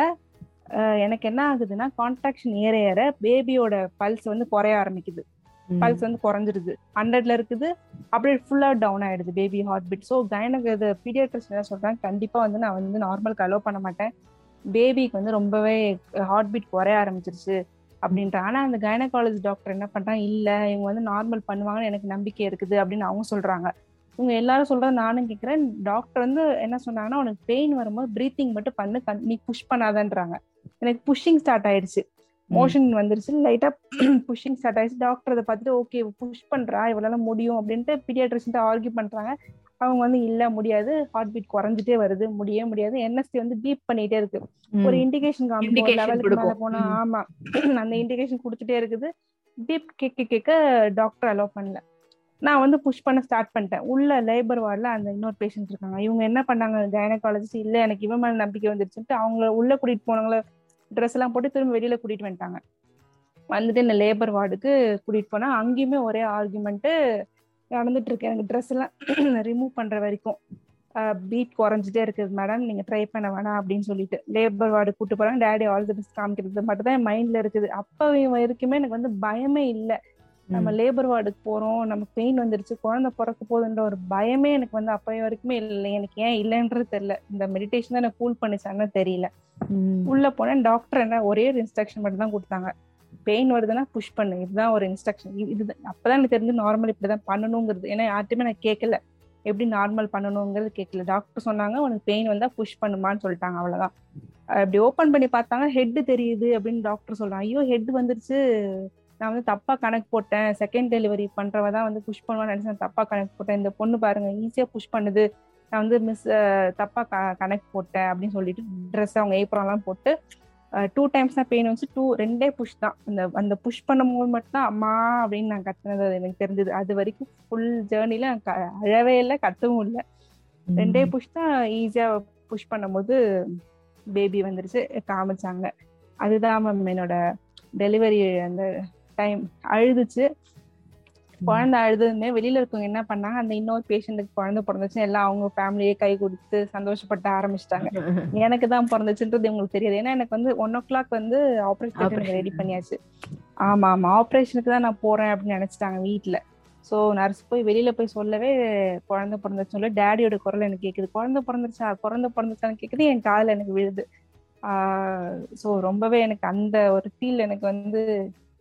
Speaker 2: எனக்கு என்ன ஆகுதுன்னா கான்ட்ராக்ஷன் ஏற ஏற பேபியோட பல்ஸ் வந்து குறைய ஆரம்பிக்குது. பல்ஸ் வந்து குறைஞ்சிருது. ஹண்ட்ரட்ல இருக்குது. அப்படியே ஃபுல்லா டவுன் ஆயிடுது baby heart beat so gynaec இது என்ன சொல்றாங்க கண்டிப்பா வந்து நான் வந்து நார்மலுக்கு அலோவ் பண்ண மாட்டேன். பேபிக்கு வந்து ரொம்பவே ஹார்ட் பீட் குறைய ஆரம்பிச்சிருச்சு அப்படின்றாங்க ஆனா அந்த கைனகாலஜி டாக்டர் என்ன பண்றாங்க இல்ல இவங்க வந்து நார்மல் பண்ணுவாங்கன்னு எனக்கு நம்பிக்கை இருக்குது அப்படின்னு அவங்க சொல்றாங்க. இவங்க எல்லாரும் சொல்றது நானும் கேட்கிறேன் டாக்டர் வந்து என்ன சொன்னாங்கன்னா உனக்கு பெயின் வரும்போது பிரீத்திங் மட்டும் பண்ணு நீ புஷ் பண்ணாதன்றாங்க. எனக்கு புஷ்ஷிங் ஸ்டார்ட் ஆயிடுச்சு. மோஷன் வந்துருச்சு. லைட்டா புஷ்ஷிங் ஸ்டார்ட் ஆயிடுச்சு. டாக்டர் அதை பார்த்துட்டு ஓகே புஷ் பண்றா. இவளால முடியும். அப்படின்ட்டு பீடியாட்ரிஷன் ஆர்கியூ பண்றாங்க. அவங்க வந்து இல்ல முடியாது. ஹார்ட் பீட் குறைஞ்சிட்டே வருது. முடியவே முடியாது. என்எஸ்டி வந்து பீப் பண்ணிட்டே இருக்கு. ஒரு இண்டிகேஷன் காமிக்கும். லெவலுக்கு மேல. போனா. ஆமா. அந்த இண்டிகேஷன் கொடுத்துட்டே இருக்குது. பீப் கேட்க கேட்க டாக்டர் அலோவ் பண்ணல. நான் வந்து புஷ் பண்ண ஸ்டார்ட் பண்ணிட்டேன். உள்ள லேபர் வார்டில் அந்த இன்னொரு பேஷண்ட் இருக்காங்க. இவங்க என்ன பண்ணாங்க? கைனகாலஜிஸ்ட் இல்ல எனக்கு இவன் மேல நம்பிக்கை வந்துருச்சுன்ட்டு அவங்கள உள்ள கூட்டிட்டு போனவங்கள ட்ரெஸ் எல்லாம் போட்டு திரும்ப வெளியில கூட்டிட்டு வந்துட்டாங்க. வந்துட்டு இந்த லேபர் வார்டுக்கு கூட்டிட்டு போனா அங்கேயுமே ஒரே ஆர்குமெண்ட்டு நடந்துட்டு இருக்கு எனக்கு ட்ரெஸ் எல்லாம் ரிமூவ் பண்ற வரைக்கும் பீட் குறைஞ்சிட்டே இருக்குது மேடம் நீங்க ட்ரை பண்ண வேணாம் அப்படின்னு சொல்லிட்டு. லேபர் வார்டு கூட்டு போறாங்க. டேடி ஆல் தி பெஸ்ட் காமிக்கிறது மட்டும் தான் என் மைண்ட்ல இருக்குது. அப்போ வரைக்குமே எனக்கு வந்து பயமே இல்லை. நம்ம லேபர் வார்டுக்கு போறோம் நமக்கு பெயின் வந்துருச்சு குழந்தை பிறக்க போகுதுன்ற ஒரு பயமே எனக்கு வந்து அப்ப வரைக்குமே இல்லை. எனக்கு ஏன் இல்லைன்றது தெரியல. இந்த மெடிடேஷன் தான் கூல் பண்ணிச்சான்னு தெரியல. உள்ள போனேன் டாக்டர் என்ன ஒரே ஒரு இன்ஸ்ட்ரக்ஷன் மட்டும் தான் கொடுத்தாங்க. பெயின் வருதுன்னா புஷ் பண்ணு. இதுதான் ஒரு இன்ஸ்ட்ரக்ஷன் இது அப்பதான் எனக்கு தெரிஞ்சு நார்மல் இப்படிதான் பண்ணணுங்கிறது. ஏன்னா யார்ட்டுமே நான் கேட்கல எப்படி நார்மல் பண்ணணுங்கிறது கேட்கல டாக்டர் சொன்னாங்க உனக்கு பெயின் வந்தா புஷ் பண்ணுமான்னு சொல்லிட்டாங்க அவ்வளவுதான். அப்படி ஓபன் பண்ணி பார்த்தாங்க ஹெட் தெரியுது அப்படின்னு டாக்டர் சொல்றாங்க. ஐயோ ஹெட் வந்துருச்சு. நான் வந்து தப்பா கணக்கு போட்டேன். செகண்ட் டெலிவரி பண்றவ தான் வந்து புஷ் பண்ணுவான்னு நினைச்சு நான் தப்பா கணக்கு போட்டேன். இந்த பொண்ணு பாருங்க ஈஸியா புஷ் பண்ணுது. நான் வந்து மிஸ் தப்பா கணக்கு போட்டேன் அப்படின்னு சொல்லிட்டு ட்ரெஸ் அவங்க ஏப்ரம் எல்லாம் போட்டு டூ டைம்ஸ் தான் பெயின் வந்து டூ ரெண்டே புஷ் தான். அந்த அந்த புஷ் பண்ணும்போது மட்டும் தான் அம்மா அப்படின்னு நான் கத்துனது. எனக்கு தெரிஞ்சது. அது வரைக்கும் ஃபுல் ஜேர்னில அழவே இல்லை கத்தவும் இல்லை. ரெண்டே புஷ் தான் ஈஸியா புஷ் பண்ணும்போது பேபி வந்துருச்சு காமிச்சாங்க. அதுதான் மேம் என்னோட டெலிவரி அந்த டைம் அழுதுச்சு. குழந்தை அழுதுமே வெளியில இருக்கவங்க என்ன பண்ணாங்க? அந்த இன்னொரு பேஷண்ட்டுக்கு குழந்தை பிறந்துச்சு. எல்லாம் அவங்க ஃபேமிலியே கை கொடுத்து சந்தோஷப்பட்டு ஆரம்பிச்சிட்டாங்க. எனக்கு தான் பிறந்துச்சுன்றது உங்களுக்கு தெரியாது. ஏன்னா எனக்கு வந்து ஒன் ஓ கிளாக் வந்து ஆப்ரேஷன் ரெடி பண்ணியாச்சு. ஆமா ஆமா. ஆப்ரேஷனுக்கு தான் நான் போறேன் அப்படின்னு நினைச்சிட்டாங்க வீட்டுல ஸோ நர்ஸ் போய் வெளியில போய் சொல்லவே குழந்தை பிறந்துச்சு சொல்ல டேடியோட குரல் எனக்கு கேக்குது. குழந்தை பிறந்துருச்சா? குழந்தை பிறந்துச்சான்னு கேக்குது. என் காதில் எனக்கு விழுது. ஸோ ரொம்பவே எனக்கு அந்த ஒரு ஃபீல் எனக்கு வந்து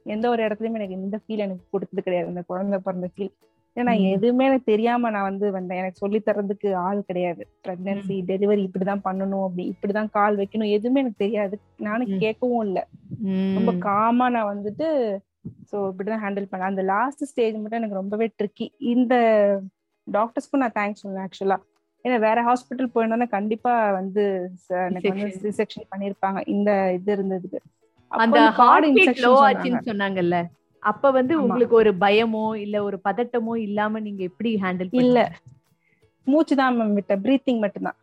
Speaker 2: எந்த ஒரு இடத்துலயுமே எனக்கு இந்த ஃபீல் எனக்கு கொடுத்தது கிடையாது. அந்த குழந்தை பிறந்த ஃபீல் ஏன்னா எதுவுமே எனக்கு தெரியாம நான் வந்து வந்தேன். எனக்கு சொல்லி தரதுக்கு ஆள் கிடையாது. பிரெக்னன்சி டெலிவரி இப்படிதான் பண்ணணும். அப்படி இப்படிதான் கால் வைக்கணும். எதுவுமே எனக்கு தெரியாது. நானும் கேட்கவும் இல்லை. ரொம்ப காமா நான் வந்துட்டு ஸோ இப்படிதான் ஹேண்டில் பண்ணேன். அந்த லாஸ்ட் ஸ்டேஜ் மட்டும் எனக்கு ரொம்பவே ட்ரிக்கி இந்த டாக்டர்ஸ்க்கும் நான் தேங்க்ஸ் சொல்லுவேன் ஆக்சுவலா ஏன்னா வேற ஹாஸ்பிட்டல் போயிருந்தோம்னா கண்டிப்பா வந்து ச- எனக்கு வந்து. செக்ஷன் பண்ணிருப்பாங்க. இந்த இது இருந்ததுக்கு.
Speaker 1: அந்த ஹார்ட் பீட் லோ. ஆச்சுன்னு சொன்னாங்கல்ல. அப்ப வந்து. உங்களுக்கு ஒரு பயமோ இல்ல ஒரு பதட்டமோ இல்லாம நீங்க எப்படி ஹேண்டில்
Speaker 2: இல்ல. மூச்சு தான் மேம் விட்டேன். பிரீத்திங் மட்டும்தான்.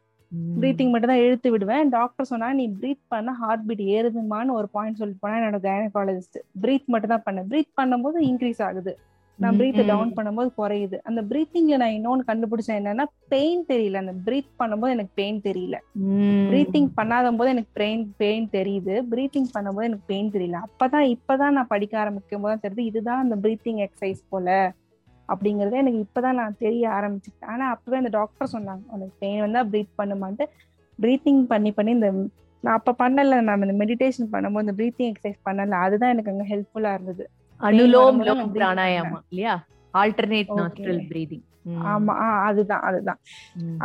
Speaker 2: பிரீத்திங் மட்டும் தான் இழுத்து விடுவேன். டாக்டர் சொன்னா நீ பிரீத் பண்ண ஹார்ட் பீட் ஏறுதுமான்னு ஒரு பாயிண்ட் சொல்லிட்டு போனா என்னோட கைனகாலஜிஸ்ட் பிரீத் மட்டும் தான் பண்ணேன் பிரீத் பண்ணும்போது இன்க்ரீஸ் ஆகுது. நான் பிரீத் டவுன் பண்ணும்போது குறையுது. அந்த பிரீத்திங்ல நான் இன்னொன்னு கண்டுபிடிச்சேன் என்னன்னா பெயின் தெரியல. அந்த பிரீத் பண்ணும்போது எனக்கு பெயின் தெரியல. பிரீத்திங் பண்ணாத போது எனக்கு பெயின் பெயின் தெரியுது. பிரீத்திங் பண்ணும்போது எனக்கு பெயின் தெரியல. அப்பதான் இப்பதான் நான் படிக்க ஆரம்பிக்கும் போது தெரியுது இதுதான் அந்த பிரீத்திங் எக்ஸசைஸ் போல அப்படிங்கறது எனக்கு இப்பதான் நான் தெரிய ஆரம்பிச்சுட்டேன் ஆனா அப்பவே அந்த டாக்டர் சொன்னாங்க உனக்கு பெயின் வந்தா பிரீத் பண்ணுமான்ட்டு. பிரீத்திங் பண்ணி பண்ணி இந்த நான் அப்ப பண்ணல மேம் இந்த மெடிடேஷன் பண்ணும்போது இந்த பிரீத்திங் எக்ஸசைஸ் பண்ணல. அதுதான் எனக்கு அங்க ஹெல்ப்ஃபுல்லா இருந்தது.
Speaker 1: அனுலோம் லோம்
Speaker 2: நான் breathe
Speaker 1: பிராணாயாமா இல்லையா? ஆல்டர்னேட். நாஸ்ட்ரல் பிரீதிங்
Speaker 2: ஆமா அதுதான் அதுதான்.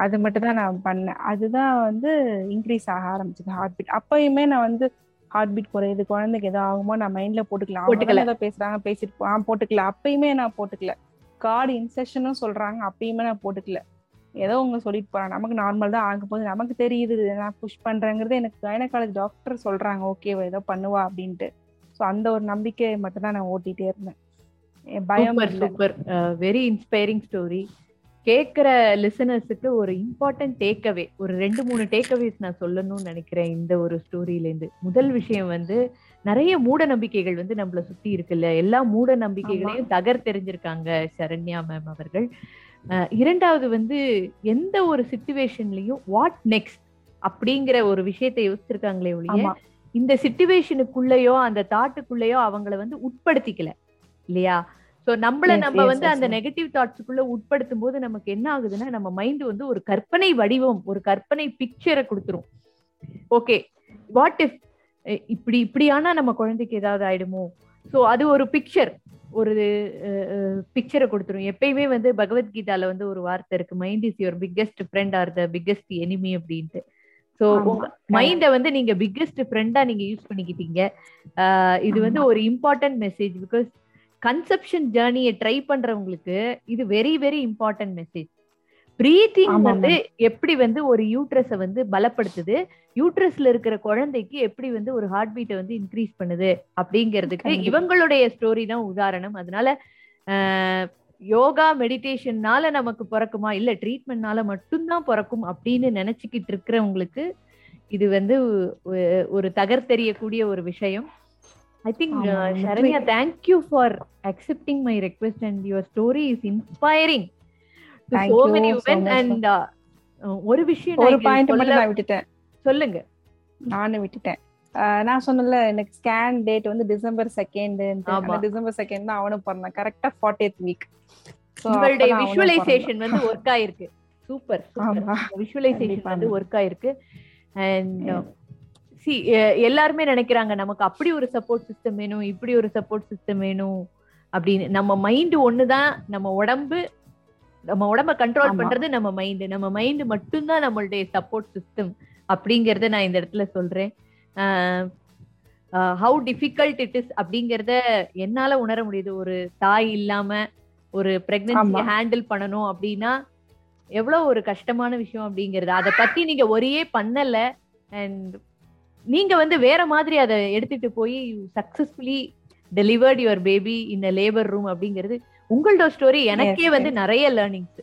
Speaker 2: அது மட்டும் தான் நான் பண்ணேன். அதுதான் வந்து இன்க்ரீஸ் ஆக ஆரம்பிச்சது ஹார்ட் பீட் அப்பயுமே நான் வந்து ஹார்ட் பீட் குறையுது குழந்தைக்கு ஏதோ ஆகுமோ நான் மைண்ட்ல போட்டுக்கலாம்.
Speaker 1: போட்டுக்கல.
Speaker 2: ஏதோ பேசுறாங்க பேசிட்டு ஆ, போட்டுக்கல. அப்பயுமே நான் போட்டுக்கல. கார்டு இன்செஷனும் சொல்றாங்க அப்பயுமே நான் போட்டுக்கல. ஏதோ உங்க சொல்லிட்டு போறாங்க. நமக்கு நார்மல் தான் ஆகும் போது நமக்கு தெரியுது நான் புஷ் பண்றேங்கிறது எனக்கு கைனகாலஜி டாக்டர் சொல்றாங்க ஓகே ஏதோ பண்ணுவா அப்படின்ட்டு. ஸோ அந்த ஒரு நம்பிக்கை மட்டும் தான் நான் ஓட்டிட்டே இருந்தேன். பயம்
Speaker 1: சூப்பர் வெரி இன்ஸ்பைரிங் ஸ்டோரி கேக்குற லிசனர்ஸுக்கு ஒரு இம்பார்ட்டன்ட் டேக்அவே ஒரு ரெண்டு மூணு டேக்அவேஸ் நான் சொல்லணும்னு நினைக்கிறேன் இந்த ஒரு ஸ்டோரியில இருந்து. முதல் விஷயம் வந்து நிறைய மூட நம்பிக்கைகள் வந்து நம்மள சுத்தி இருக்குல்ல எல்லா மூட நம்பிக்கைகளையும் தகர் தெரிஞ்சிருக்காங்க சரண்யா மேம் அவர்கள். இரண்டாவது வந்து எந்த ஒரு சுச்சுவேஷன்லயும் வாட் நெக்ஸ்ட் அப்படிங்கிற ஒரு விஷயத்தை யோசிச்சிருக்காங்களே ஒழிய இந்த சிச்சுவேஷனுக்குள்ளேயோ அந்த தாட்டுக்குள்ளேயோ அவங்கள வந்து உட்படுத்திக்கல. இல்லையா? சோ நம்மள நம்ம வந்து அந்த. நெகட்டிவ் தாட்ஸுக்குள்ள உட்படுத்தும் போது நமக்கு என்ன ஆகுதுன்னா நம்ம மைண்ட் வந்து ஒரு கற்பனை வடிவம் ஒரு கற்பனை பிக்சரை கொடுத்துரும். ஓகே வாட் இஃப் இப்படி இப்படியானா நம்ம குழந்தைக்கு ஏதாவது ஆயிடுமோ? சோ அது ஒரு பிக்சர் ஒரு பிக்சரை கொடுத்துரும். எப்பயுமே வந்து பகவத்கீதால வந்து ஒரு வார்த்தை இருக்கு. Mind is your biggest friend or the biggest enemy அப்படின்ட்டு. சோ. உங்க மைண்ட வந்து நீங்க பிக்கெஸ்ட் ஃப்ரெண்டா நீங்க யூஸ் பண்ணிக்கிட்டீங்க. இது வந்து ஒரு இம்பார்ட்டன்ட் மெசேஜ் பிகாஸ் கன்செப்ஷன் ஜேர்னியை ட்ரை பண்றவங்களுக்கு இது very very important message breathing வந்து எப்படி வந்து ஒரு யூட்ரஸ வந்து பலப்படுத்துது? யூட்ரஸ்ல இருக்கிற குழந்தைக்கு எப்படி வந்து ஒரு ஹார்ட் பீட்டை வந்து இன்க்ரீஸ் பண்ணுது? அப்படிங்கிறதுக்கு. இவங்களுடைய ஸ்டோரி தான் உதாரணம். அதனால யோகா மெடிடேஷன்னால நமக்கு பிறக்குமா? இல்ல ட்ரீட்மெண்ட்னால மட்டும்தான் பிறக்கும் அப்படின்னு நினைச்சுக்கிட்டு இருக்கிறவங்களுக்கு இது வந்து ஒரு தகர்த்தெறியக்கூடிய ஒரு விஷயம். ஐ திங்க்
Speaker 2: ஆமா.
Speaker 1: Saranya thank you for accepting my request and your story is inspiring so
Speaker 2: you
Speaker 1: many women and ஒரு விஷயம்
Speaker 2: ஒரு பாயிண்ட் மட்டும் நான் விட்டுட்டேன்.
Speaker 1: சொல்லுங்க.
Speaker 2: நானும் விட்டுட்டேன். நான் சொன்னல எனக்கு ஸ்கேன் டேட் வந்து டிசம்பர் செகண்ட். டிசம்பர் செகண்ட் தான் அவனும் பிறந்தான். கரெக்டா ஃபார்ட்டி வீக்
Speaker 1: உங்களுடைய விஷுவலைசேஷன் வந்து ஒர்க் ஆயிருக்கு. சூப்பர். விஷுவலைசேஷன். வந்து ஒர்க் ஆயிருக்கு. அண்ட் சி எல்லாருமே நினைக்கிறாங்க நமக்கு அப்படி ஒரு சப்போர்ட் சிஸ்டம் வேணும் இப்படி ஒரு சப்போர்ட் சிஸ்டம் வேணும் அப்படின்னு. நம்ம மைண்ட் ஒண்ணுதான் நம்ம உடம்பு நம்ம உடம்ப கண்ட்ரோல். பண்றது நம்ம மைண்ட் நம்ம மைண்ட் மட்டும்தான் நம்மளுடைய சப்போர்ட் சிஸ்டம் அப்படிங்கறத நான் இந்த இடத்துல சொல்றேன். ஹவு டிஃபிகல்ட் இட் இஸ் அப்படிங்கறத என்னால உணர முடியுது ஒரு தாய் இல்லாம ஒரு பிரெக்னன்சி
Speaker 2: ஆமா.
Speaker 1: ஹேண்டில் பண்ணணும் அப்படின்னா எவ்வளவு ஒரு கஷ்டமான விஷயம் அப்படிங்கறது அதை பத்தி நீங்க ஒரே பண்ணல அண்ட் நீங்க வந்து வேற மாதிரி அதை எடுத்துட்டு போய் successfully delivered your baby in labour room அப்படிங்கிறது உங்களோட ஸ்டோரி எனக்கே வந்து நிறைய லேர்னிங்ஸ்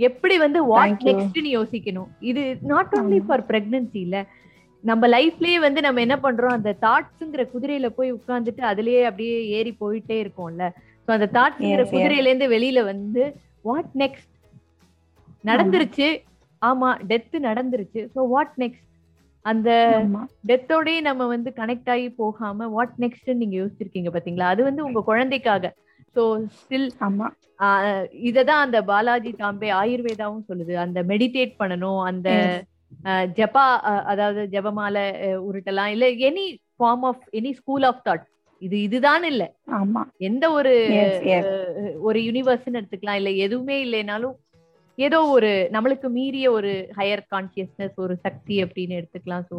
Speaker 1: எப்படி வந்து வாட். நெக்ஸ்ட்னு யோசிக்கணும் இது நாட் ஓன்லி. ஃபார் பிரெக்னன்சி இல்ல நம்ம லைஃப்லயே வந்து நம்ம என்ன பண்றோம்? அந்த தாட்ஸ்ங்கிற குதிரையில போய் உட்கார்ந்துட்டு அதுலயே அப்படியே ஏறி போயிட்டே இருக்கோம்ல. சோ அந்த தாட்ஸ்ங்கிற. குதிரையில இருந்து வெளியில வந்து வாட் நெக்ஸ்ட் நடந்துருச்சு. ஆமா டெத் நடந்துருச்சு. சோ வாட் நெக்ஸ்ட் அந்த டெத்தோடயே நம்ம வந்து கனெக்ட் ஆகி போகாம வாட் நெக்ஸ்ட் நீங்க யோசிச்சிருக்கீங்க பாத்தீங்களா? அது வந்து உங்க குழந்தைக்காக. சோ ஸ்டில்
Speaker 2: ஆமா.
Speaker 1: இததான் அந்த பாலாஜி தாம்பே ஆயுர்வேதாவும் சொல்லுது. அந்த மெடிடேட் பண்ணணும் அந்த ஜபா அதாவது ஜபமாலை உருட்டலாம். இல்ல any form of any school of thought இது இதுதான் இல்ல.
Speaker 2: ஆமா.
Speaker 1: எந்த ஒரு ஒரு யூனிவர்ஸ்னு எடுத்துக்கலாம். இல்ல எதுவுமே இல்லைனாலும் ஏதோ ஒரு நம்மளுக்கு மீறிய ஒரு ஹையர் கான்சியஸ்னஸ் ஒரு சக்தி அப்படின்னு எடுத்துக்கலாம். சோ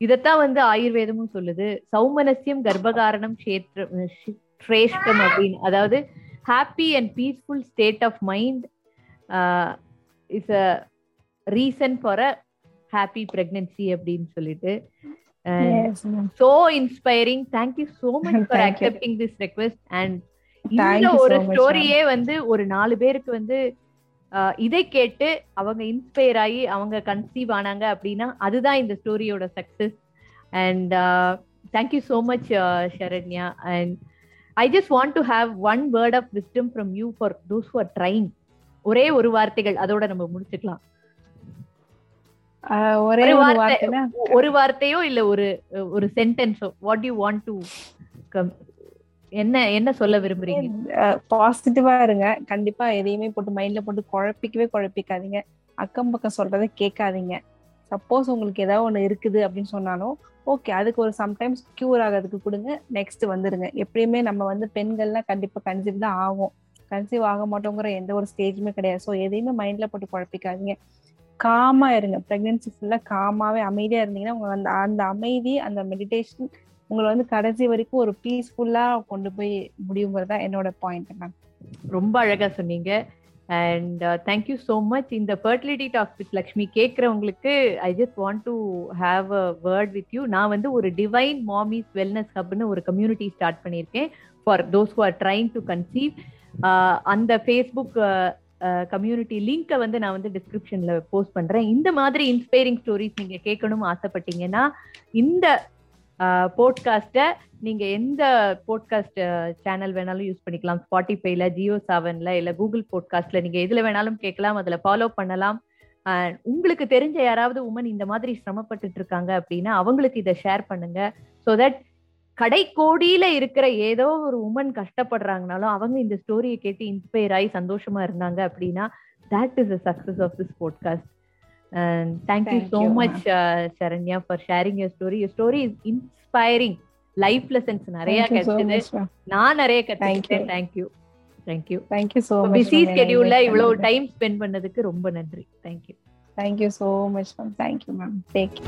Speaker 1: இதத்தான் வந்து ஆயுர்வேதமும் சொல்லுது. சௌமனசியம் கர்ப்பகாரணம் ஸ்ரேஷ்டம் அப்படின்னு. அதாவது happy and peaceful state of mind is a reason for a happy pregnancy அப்படின்னு சொல்லிட்டு. So inspiring thank you so much for. Accepting this request and இந்த ஒரு
Speaker 2: so much,
Speaker 1: ஸ்டோரியே வந்து ஒரு நாலு பேருக்கு வந்து இதை கேட்டு அவங்க இன்ஸ்பயர் ஆகி அவங்க கன்சீவ் ஆனாங்க அப்படின்னா அதுதான் இந்த ஸ்டோரியோட success and thank you so much Sharanya and I just want to have one word of wisdom from you for those for trying ஒரே ஒரு வார்த்தைகள் அதோட நம்ம முடிச்சுக்கலாம்.
Speaker 2: ஒரே
Speaker 1: ஒரு
Speaker 2: ஒரு
Speaker 1: வார்த்தை ஒரு வார்த்தையோ இல்ல ஒரு ஒரு சென்டென்ஸோ வாட் யூ வாண்ட் டு என்ன என்ன சொல்ல விரும்புறீங்க?
Speaker 2: பாசிட்டிவா இருங்க. கண்டிப்பா எதையுமே போட்டு மைண்ட்ல போட்டு குழப்பிக்கவே குழப்பிக்காதீங்க. அக்கம் பக்கம் சொல்றதை கேட்காதீங்க. சப்போஸ் உங்களுக்கு ஏதாவது ஒண்ணு இருக்குது அப்படின்னு சொன்னாலும் ஓகே அதுக்கு ஒரு சம்டைம்ஸ் கியூர் ஆகிறதுக்கு கொடுங்க. நெக்ஸ்ட் வந்துருங்க. எப்படியுமே நம்ம வந்து பெண்கள்லாம் கண்டிப்பா கன்சீவ் தான் ஆகும். கன்சீவ் ஆக மாட்டோங்கிற எந்த ஒரு ஸ்டேஜுமே கிடையாது. ஸோ எதையுமே மைண்ட்ல போட்டு குழப்பிக்காதீங்க. காமா இருங்க. பிரெக்னன்சி ஃபுல்லா காமாவே அமைதியா இருந்தீங்கன்னா உங்க அந்த அந்த அமைதி அந்த மெடிடேஷன் உங்களை வந்து கடைசி வரைக்கும் ஒரு பீஸ்ஃபுல்லா கொண்டு போய் முடியுங்கிறது தான் என்னோட பாயிண்ட் மேம்
Speaker 1: ரொம்ப அழகா சொன்னீங்க. And thank you so much இந்த ஃபர்டிலிட்டி டாக்ஸ் வித் லக்ஷ்மி கேட்குறவங்களுக்கு I just want to have a word with you நான் வந்து ஒரு டிவைன் மாமிஸ் வெல்னஸ் ஹப்னு ஒரு கம்யூனிட்டி ஸ்டார்ட் பண்ணியிருக்கேன். For those who are trying to conceive அந்த ஃபேஸ்புக் கம்யூனிட்டி லிங்கை வந்து நான் வந்து டிஸ்கிரிப்ஷன்ல போஸ்ட் பண்றேன். இந்த மாதிரி இன்ஸ்பைரிங் ஸ்டோரிஸ் நீங்க கேட்கணும்னு ஆசைப்பட்டீங்கன்னா இந்த போட்காஸ்ட்டை நீங்க எந்த போட்காஸ்ட் சேனல் வேணாலும் யூஸ் பண்ணிக்கலாம். ஸ்பாட்டிஃபைல ஜியோ செவன்ல இல்ல கூகுள் போட்காஸ்ட்ல நீங்க எதுல வேணாலும் கேட்கலாம் அதுல ஃபாலோ பண்ணலாம். உங்களுக்கு தெரிஞ்ச யாராவது உமன் இந்த மாதிரி சிரமப்பட்டுட்டு இருக்காங்க அப்படின்னா அவங்களுக்கு இதை ஷேர் பண்ணுங்க. ஸோ தட் கடைக்கோடியில இருக்கிற ஏதோ ஒரு உமன் கஷ்டப்படுறாங்கனாலும் அவங்க இந்த ஸ்டோரியை கேட்டு இன்ஸ்பயர் ஆகி சந்தோஷமா இருந்தாங்க அப்படின்னா that is a success of this podcast thank you so
Speaker 2: you,
Speaker 1: much Saranya for sharing your story your story is inspiring life lessons நிறைய கிடைச்சது நான் நிறைய கத்துக்கிட்டேன். Thank you thank you
Speaker 2: thank you so much
Speaker 1: busy ஸ்கெடியூல்ல இவ்வளவு time spend பண்ணதுக்கு ரொம்ப நன்றி. Thank you
Speaker 2: thank you so much ma'am thank you ma'am take